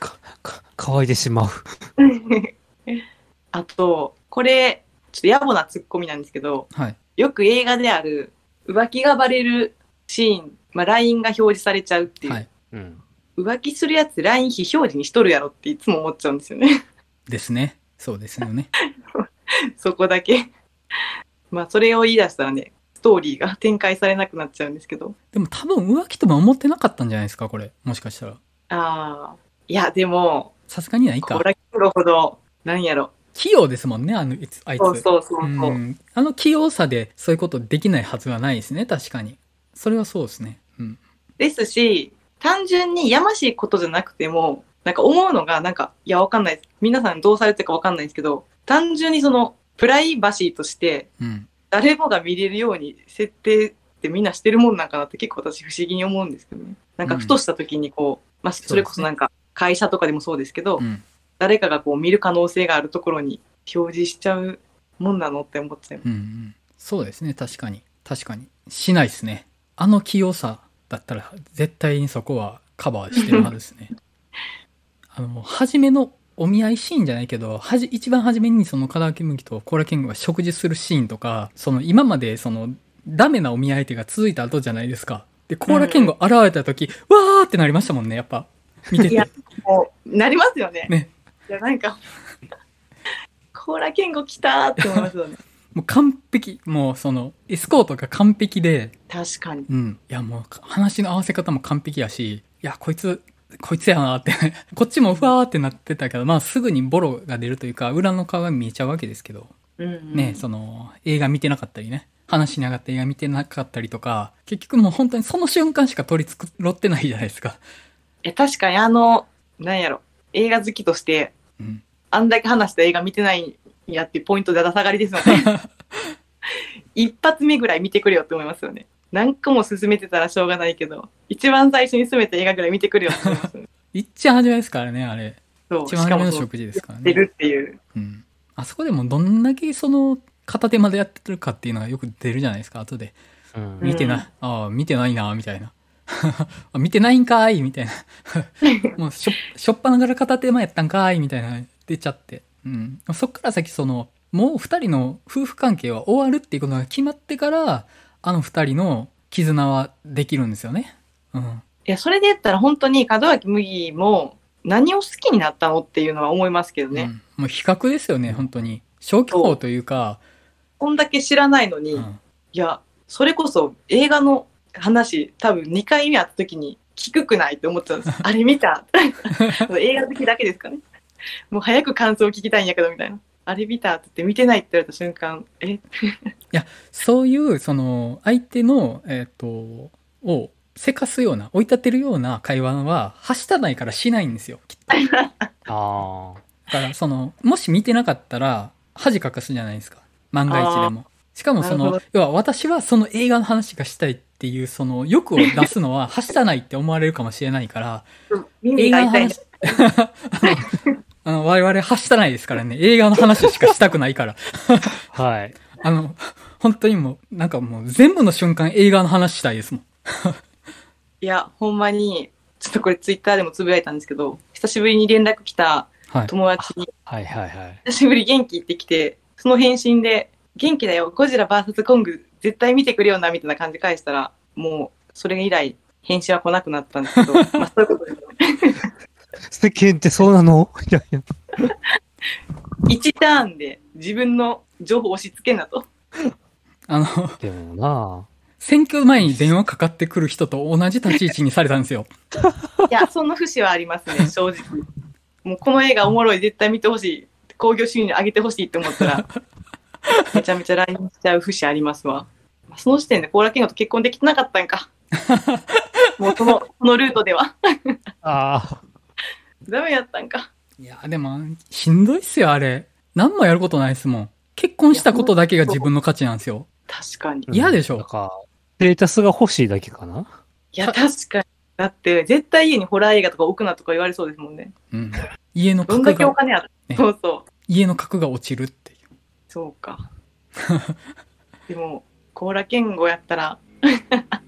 か、か、乾いてしまう。あと、これ、ちょっと野暮なツッコミなんですけど、はい。よく映画である浮気がバレるシーン、まあ、LINE が表示されちゃうっていう。はい。うん。浮気するやつ LINE 非表示にしとるやろっていつも思っちゃうんですよね。ですね。そうですよね。そこだけ。まあ、それを言い出したらね、ストーリーが展開されなくなっちゃうんですけど。でも多分浮気とも思ってなかったんじゃないですか、これ。もしかしたら。ああ。いや、でも、さすがにないかコー。ラキングほど、なんやろ。器用ですもんね、あの、いつあいつ。そうそうそうそう。うんあの器用さでそういうことできないはずはないですね、確かに。それはそうですね。うん。ですし、単純にやましいことじゃなくても、なんか思うのが、なんか、いや、わかんないです。皆さんどうされてるかわかんないですけど、単純にその、プライバシーとして、うん。誰もが見れるように設定ってみんなしてるもんなんかなって結構私不思議に思うんですけどね。なんかふとした時にこう、まあそれこそなんか会社とかでもそうですけど、うん。誰かがこう見る可能性があるところに表示しちゃうもんなのって思っちゃいます。うんうん。そうですね、確かに。確かに。しないですね。あの器用さだったら、絶対にそこはカバーしてるはずですね。あの、初めのお見合いシーンじゃないけど、はじ、一番初めにそのカラーケムギとコーラケングが食事するシーンとか、その今までその、ダメなお見合い手が続いた後じゃないですか。で、コーラケング現れた時、わーってなりましたもんね、やっぱ。見てていや。もう、なりますよね。ね。いや、なんか、コーラケンゴ来たーって思いますよね。もう完璧。もうその、エスコートが完璧で、確かに。うん。いや、もう、話の合わせ方も完璧やし、いや、こいつ、こいつやなって、こっちもふわーってなってたけど、まあ、すぐにボロが出るというか、裏の顔が見えちゃうわけですけど、うん、うん。ね、その、映画見てなかったりね、話しながら映画見てなかったりとか、結局もう本当にその瞬間しか取り繕ってないじゃないですか。え、確かにあの、なんやろ、映画好きとして、うん。あんだけ話した映画見てないんやっていうポイントでだ下がりですよね。一発目ぐらい見てくれよって思いますよね。何個も進めてたらしょうがないけど、一番最初に進めた映画ぐらい見てくれよって思いますよね。いっちゃ初めですからね、あれ。そう、一番初めの食事ですから出ね。るっていう。うん。あそこでもどんだけその、片手までやってるかっていうのがよく出るじゃないですか、後で。うん見てない、ああ、見てないな、みたいな。あ見てないんかいみたいな。もうしょ、しょっぱながら片手間やったんかいみたいな、出ちゃって。うん。そっから先、その、もう二人の夫婦関係は終わるっていうことが決まってから、あの二人の絆はできるんですよね。うん。いや、それで言ったら本当に門脇麦も何を好きになったのっていうのは思いますけどね。うん。もう比較ですよね、本当に。消去法というか、こんだけ知らないのに、いうん。や、それこそ映画の話、多分2回目会った時に低くないって思っちゃうんです。あれ見た 映画好きだけですかね。もう早く感想を聞きたいんやけどみたいな。あれ見たって言って見てないって言われた瞬間、え？そういう、その、相手の、えっ、と、を、せかすような、追い立てるような会話は、はしたないからしないんですよ、きっと。ああ。だから、その、もし見てなかったら、恥かかすじゃないですか。万が一でも。しかもその要は私はその映画の話がしたいっていう、その欲を出すのは、はしたないって思われるかもしれないから、耳映画の話、あの、我々はしたないですからね、映画の話しかしたくないから。はい。あの、本当にもう、なんかもう全部の瞬間映画の話したいですもん。いや、ほんまに、ちょっとこれツイッターでもつぶやいたんですけど、久しぶりに連絡来たはい。友達に、はいはいはい。久しぶり元気ってきて、その返信で、元気だよ、ゴジラ VS コング絶対見てくれよな、みたいな感じで返したら、もう、それ以来、返信は来なくなったんですけど、まあそういうことですよね。世間ってそうなの？いやいや。1ターンで自分の情報を押し付けんなと。あの、でもな選挙前に電話かかってくる人と同じ立ち位置にされたんですよ。いや、そんな節はありますね、正直。もうこの映画おもろい、絶対見てほしい。興行収入上げてほしいって思ったら、めちゃめちゃ LINE しちゃう節ありますわ。まあその時点でコーラキングと結婚できてなかったんか。もうその、このルートでは。ああ。ダメやったんか。いや、でも、しんどいっすよ、あれ。何もやることないですもん。結婚したことだけが自分の価値なんですよ。確かに。嫌でしょなんか、ステータスが欲しいだけかないや、確かに。だって、絶対家にホラー映画とか置くなとか言われそうですもんね。うん。家のどんだ格が、けお金ある、ねそうそう。家の格が落ちるっていう。そうか。でも、コーラケンゴやったら、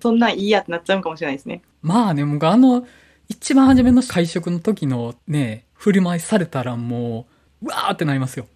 そんなんいいやってなっちゃうかもしれないですね。まあね、僕あの、一番初めの会食の時のね、振り回しされたらもう、うわーってなりますよ。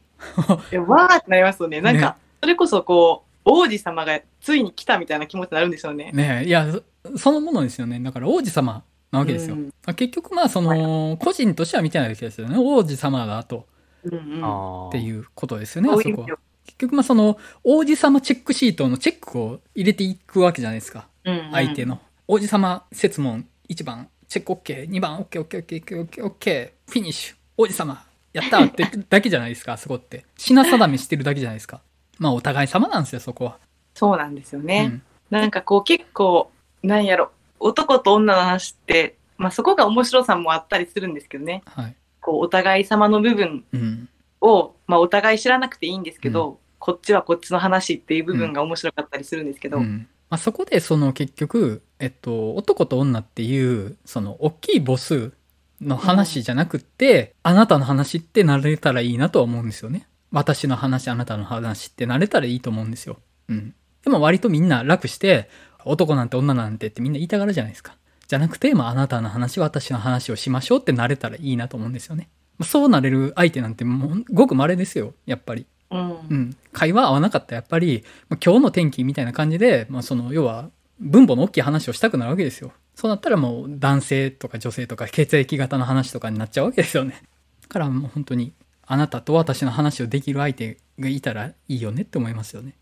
いやわーってなりますよね。なんか、ねそれこそこう、王子様がついに来たみたいな気持ちになるんですよね。ねいや、そそのものですよね。だから王子様なわけですよ。うん結局まあその、個人としては見てないわけですよね。王子様だと。うんうん。っていうことですよね、あそこは。結局まあその、王子様チェックシートのチェックを入れていくわけじゃないですか。うんうん相手の。王子様説問1番、チェック OK、2番 OK、OK、OK、OK、OK、フィニッシュ、王子様、やったーってだけじゃないですか、あ そこって。品定めしてるだけじゃないですか。まあお互い様なんですよ、そこは。そうなんですよね。うんなんかこう結構、なんやろ、男と女の話って、まあそこが面白さもあったりするんですけどね。はい。こうお互い様の部分うん。を、まあお互い知らなくていいんですけど、こっちはこっちの話っていう部分が面白かったりするんですけど、うんまあ、そこでその結局、えっと、男と女っていうその大きい母数の話じゃなくって、あなたの話ってなれたらいいなとは思うんですよね。私の話、あなたの話ってなれたらいいと思うんですよ。うん。でも割とみんな楽して、男なんて女なんてってみんな言いたがるじゃないですか。じゃなくて、まあ、あなたの話、私の話をしましょうってなれたらいいなと思うんですよね。まあそうなれる相手なんてもうごく稀ですよ、やっぱり。うんうん、会話合わなかったらやっぱり、まあ今日の天気みたいな感じで、まあ、その要は分母の大きい話をしたくなるわけですよ。そうなったらもう男性とか女性とか血液型の話とかになっちゃうわけですよね。だからもう本当にあなたと私の話をできる相手がいたらいいよねって思いますよね。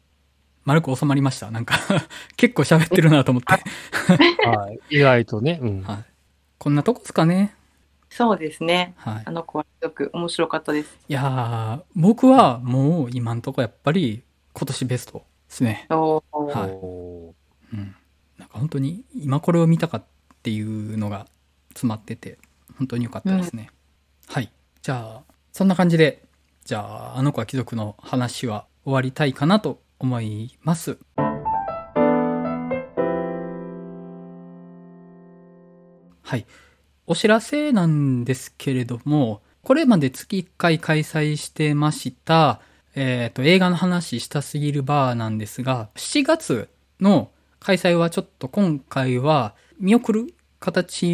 丸く収まりました。なんか 結構喋ってるなと思って。はい。意外とね。うん。はい。こんなとこですかね。そうですね。はいあ。の子はすごく面白かったです。いやー、僕はもう今んとこやっぱり今年ベストですね。おーはいおうんか本当に今これを見たかっていうのが詰まってて本当に良かったですね、はい。じゃあそんな感じでじゃああの子は貴族の話は終わりたいかなと思います。はい。お知らせなんですけれどもこれまで月1回開催してましたえっ、と映画の話したすぎるバーなんですが7月の開催はちょっと今回は見送る形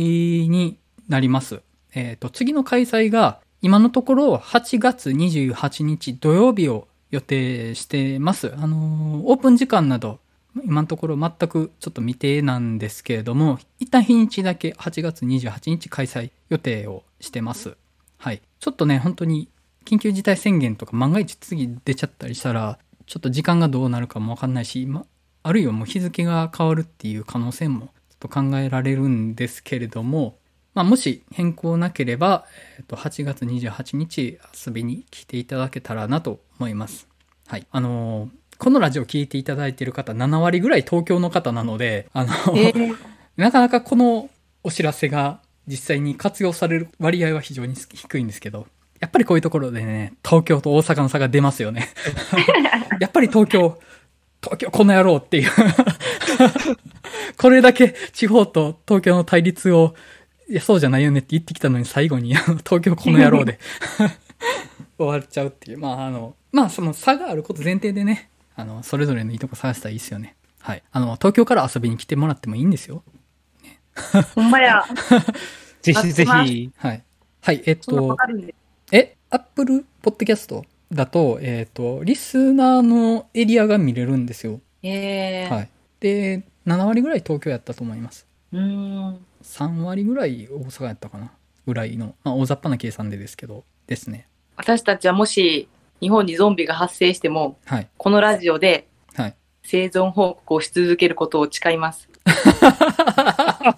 になります。えっ、と、次の開催が今のところ8月28日土曜日を予定してます。あのーオープン時間など今のところ全くちょっと未定なんですけれども、一旦日にちだけ8月28日開催予定をしてます。はい。ちょっとね、本当に緊急事態宣言とか万が一次出ちゃったりしたら、ちょっと時間がどうなるかもわかんないし、まあるいはもう日付が変わるっていう可能性もちょっと考えられるんですけれども、まあ、もし変更なければ、えっと8月28日遊びに来ていただけたらなと思います。はい。あのーこのラジオ聞いていただいている方7割ぐらい東京の方なので、あのえー なかなかこのお知らせが実際に活用される割合は非常に低いんですけど、やっぱりこういうところでね、東京と大阪の差が出ますよね。やっぱり東京、東京この野郎っていう。これだけ地方と東京の対立を、いや、そうじゃないよねって言ってきたのに最後に、あの東京この野郎で 終わっちゃうっていう。まあ、あの、まあ、その差があること前提でね、あの、それぞれのいいとこ探したらいいですよね。はい。あの、東京から遊びに来てもらってもいいんですよ。ほんまや。ぜひぜひ。はい。はい、えっそんなわと、かるんで。え、Apple Podcast だと、えっと、リスナーのエリアが見れるんですよ。えー。はい。で、7割ぐらい東京やったと思います。うーん。3割ぐらい大阪やったかな。ぐらいの、まあ、大雑把な計算でですけど、ですね。私たちはもし日本にゾンビが発生しても、はい。このラジオではい。生存報告をし続けることを誓います。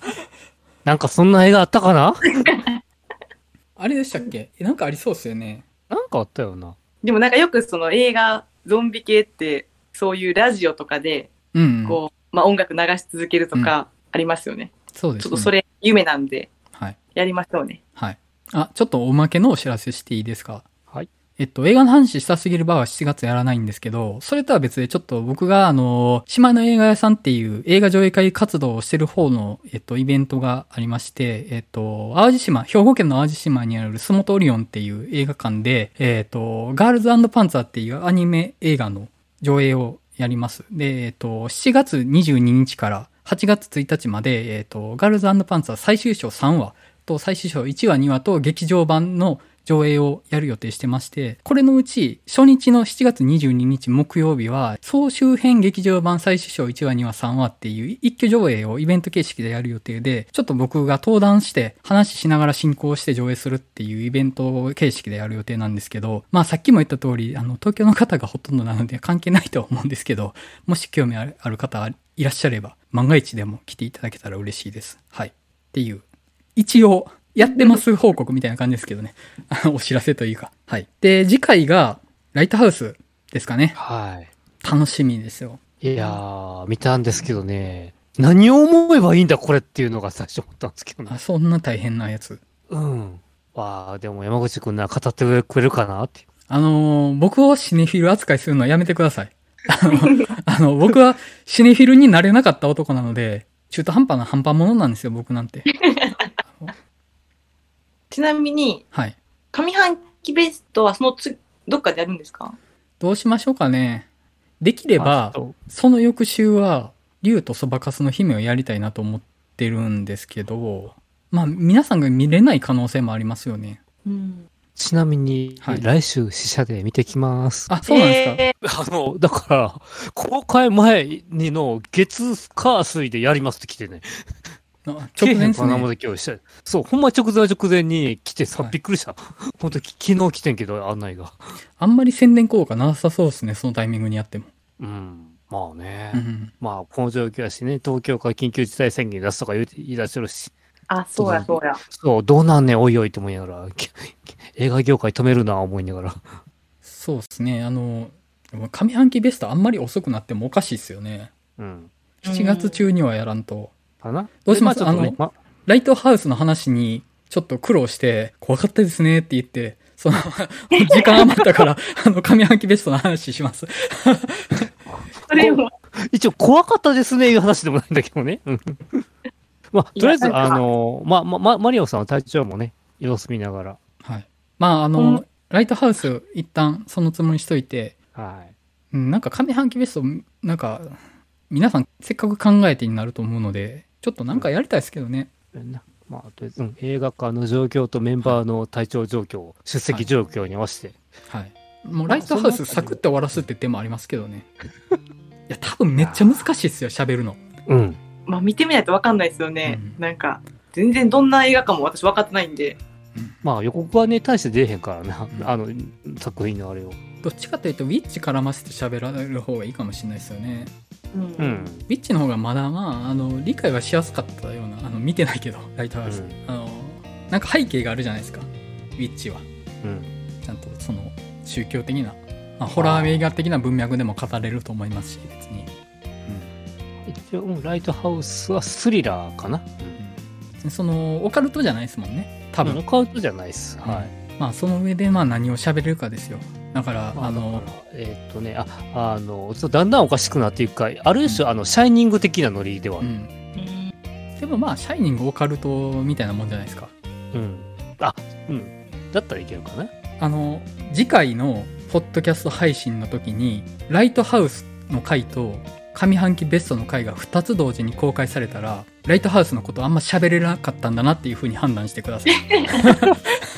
なんかそんな映画あったかな？あれでしたっけ？えなんかありそうっすよね。なんかあったよな。でもなんかよくその映画、ゾンビ系って、そういうラジオとかで、うん、うん。こう、まあ音楽流し続けるとかありますよね。そうですね。ちょっとそれ夢なんで、はい。やりましょうね。はい。あ、ちょっとおまけのお知らせしていいですか？はい。えっと、映画の話したすぎるバーは7月やらないんですけど、それとは別でちょっと僕があの、島の映画屋さんっていう映画上映会活動をしてる方の、えっと、イベントがありまして、えっと、淡路島、兵庫県の淡路島にあるスモトオリオンっていう映画館で、えっと、ガールズパンツァーっていうアニメ映画の上映をやります。で、えっと、7月22日から8月1日まで、えっと、ガールズパンツァー最終章3話と最終章1話2話と劇場版の上映をやる予定してまして、これのうち、初日の7月22日木曜日は、総集編劇場版最終章1話2話3話っていう一挙上映をイベント形式でやる予定で、ちょっと僕が登壇して話しながら進行して上映するっていうイベント形式でやる予定なんですけど、まあさっきも言った通り、あの、東京の方がほとんどなので関係ないと思うんですけど、もし興味あるある方いらっしゃれば、万が一でも来ていただけたら嬉しいです。はい。っていう、一応、やってます報告みたいな感じですけどね。あのお知らせというか。はい。で、次回が、ライトハウスですかね。は楽しみですよ。い。いやー、見たんですけどね、何を思えばいいんだこれっていうのが最初思ったんですけどねあ、。そんな大変なやつ。うん。わあ、でも山口くんなら語ってくれるかなって。あのー僕をシネフィル扱いするのはやめてください。あの、あの僕はシネフィルになれなかった男なので、中途半端な半端者なんですよ、僕なんて。ちなみに、はい。上半期ベストはそのつ、どっかでやるんですか？どうしましょうかね。できればその翌週は、竜とそばかすの姫をやりたいなと思ってるんですけど、まあ、皆さんが見れない可能性もありますよね。うん。とちなみに、はい来週試写で見てきます。あ、そうなんですか？えあの、だから、公開前にの月、火、水でやりますって来てね。あ直前ですね。で今日したそう、ほんま直前は直前に来てさ、はいびっくりした。本当昨日来てんけど、案内が。あんまり宣伝効果なさそうですね、そのタイミングにやっても。うん。まあね。うん。まあ、この状況やしね、東京から緊急事態宣言出すとか言い出してるし、あ、そうや、そうや。そう、どうなんねん、おいおいって思いながら、き 映画業界止めるな、思いながら。そうですね。あの、上半期ベストあんまり遅くなってもおかしいですよね。うん。7月中にはやらんと。かな？どうします？であちょっとねあまライトハウスの話にちょっと苦労して、怖かったですねって言って、その、時間余ったから、あの、上半期ベストの話します。それも、一応怖かったですね、いう話でもないんだけどね。うん まあ、とりあえず、あの、まあ、ま、ま、マリオさんは体調もね、様子見ながら。はい。まあ、あの、うんライトハウス一旦そのつもりにしといて、はい。うんなんか上半期ベスト、なんか、皆さんせっかく考えてになると思うので、ちょっとなんかやりたいですけどね。なまあ、とりあえず、うん、映画館の状況とメンバーの体調状況、出席状況に合わせて。はい。もうライトハウスサクッと終わらすって手もありますけどね。いや、多分めっちゃ難しいですよ、喋るの。うん。まあ見てみないとわかんないですよね。うんなんか、全然どんな映画かも私分かってないんで。まあ、予告はね、大して出えへんからな、うんあの、作品のあれを。どっちかというと、ウィッチ絡ませて喋られる方がいいかもしれないですよね。うん。うん。ウィッチの方がまだまあ、あの、理解はしやすかったような、あの、見てないけど、ライトハウス。うんあの、なんか背景があるじゃないですか。ウィッチは。うん。ちゃんとその、宗教的な、まあ、ホラー映画的な文脈でも語れると思いますし、別に。一応、うんライトハウスはスリラーかな？その、オカルトじゃないですもんね。多分。多分、カウントじゃないです。はい。まあ、その上で、まあ、何を喋れるかですよ。だから、まあ、あのえーっとね、あ、あの、ちょっとだんだんおかしくなっていくか、ある種、あの、シャイニング的なノリではある。うん。でもまあ、シャイニングオカルトみたいなもんじゃないですか。うん。あ、うん。だったらいけるかな。あの、次回のポッドキャスト配信の時に、ライトハウスの回と上半期ベストの回が2つ同時に公開されたら、ライトハウスのことあんま喋れなかったんだなっていう風に判断してください。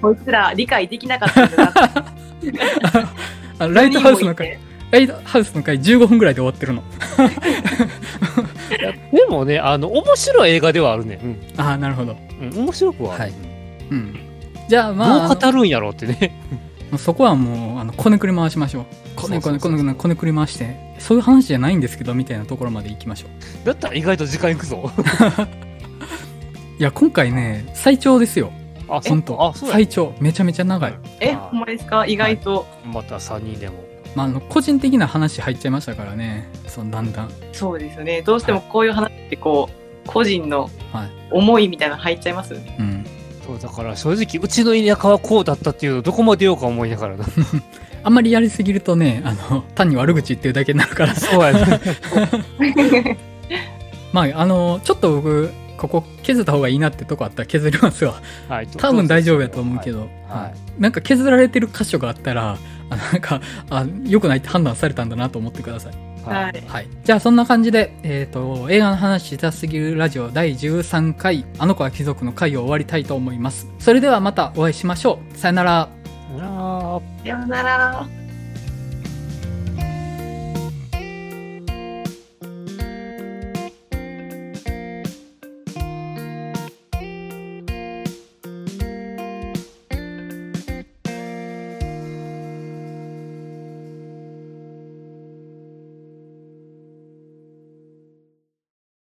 こいつら理解できなかったんだなって。あのライトハウスの回、ライトハウスの回15分ぐらいで終わってるの。でもね、あの、面白い映画ではあるね。ああ、なるほど。うん。うん、面白くは。はいうん。じゃあまあ、どう語るんやろうってね。そこはもう、あの、こねくり回しましょう。こねこねこねこねこねくり回して、そういう話じゃないんですけど、みたいなところまで行きましょう。だったら意外と時間いくぞ。いや、今回ね、最長ですよ。あ、ほんとあ、そうや。最長。めちゃめちゃ長い。え、あほんまですか？意外と。また3人でも。まあ、あの、個人的な話入っちゃいましたからね。そのだんだん。そうですよね。どうしてもこういう話ってこう、個人のはい思いみたいなの入っちゃいますよね。うん。そう、だから正直、うちの田舎はこうだったっていうのどこまで言おうか思いながらな。あんまりやりすぎるとね、あの、単に悪口言ってるだけになるから。そうやね。まあ、あの、ちょっと僕、ここ削った方がいいなってとこあったら削りますわ、はい、多分大丈夫やと思うけど、はい、なんか削られてる箇所があったらなんかあ良くないって判断されたんだなと思ってください。はい、はい、じゃあそんな感じで、えーと、映画の話したすぎるラジオ第13回「あの子は貴族」の回を終わりたいと思います。それではまたお会いしましょう。さよなら。さよなら。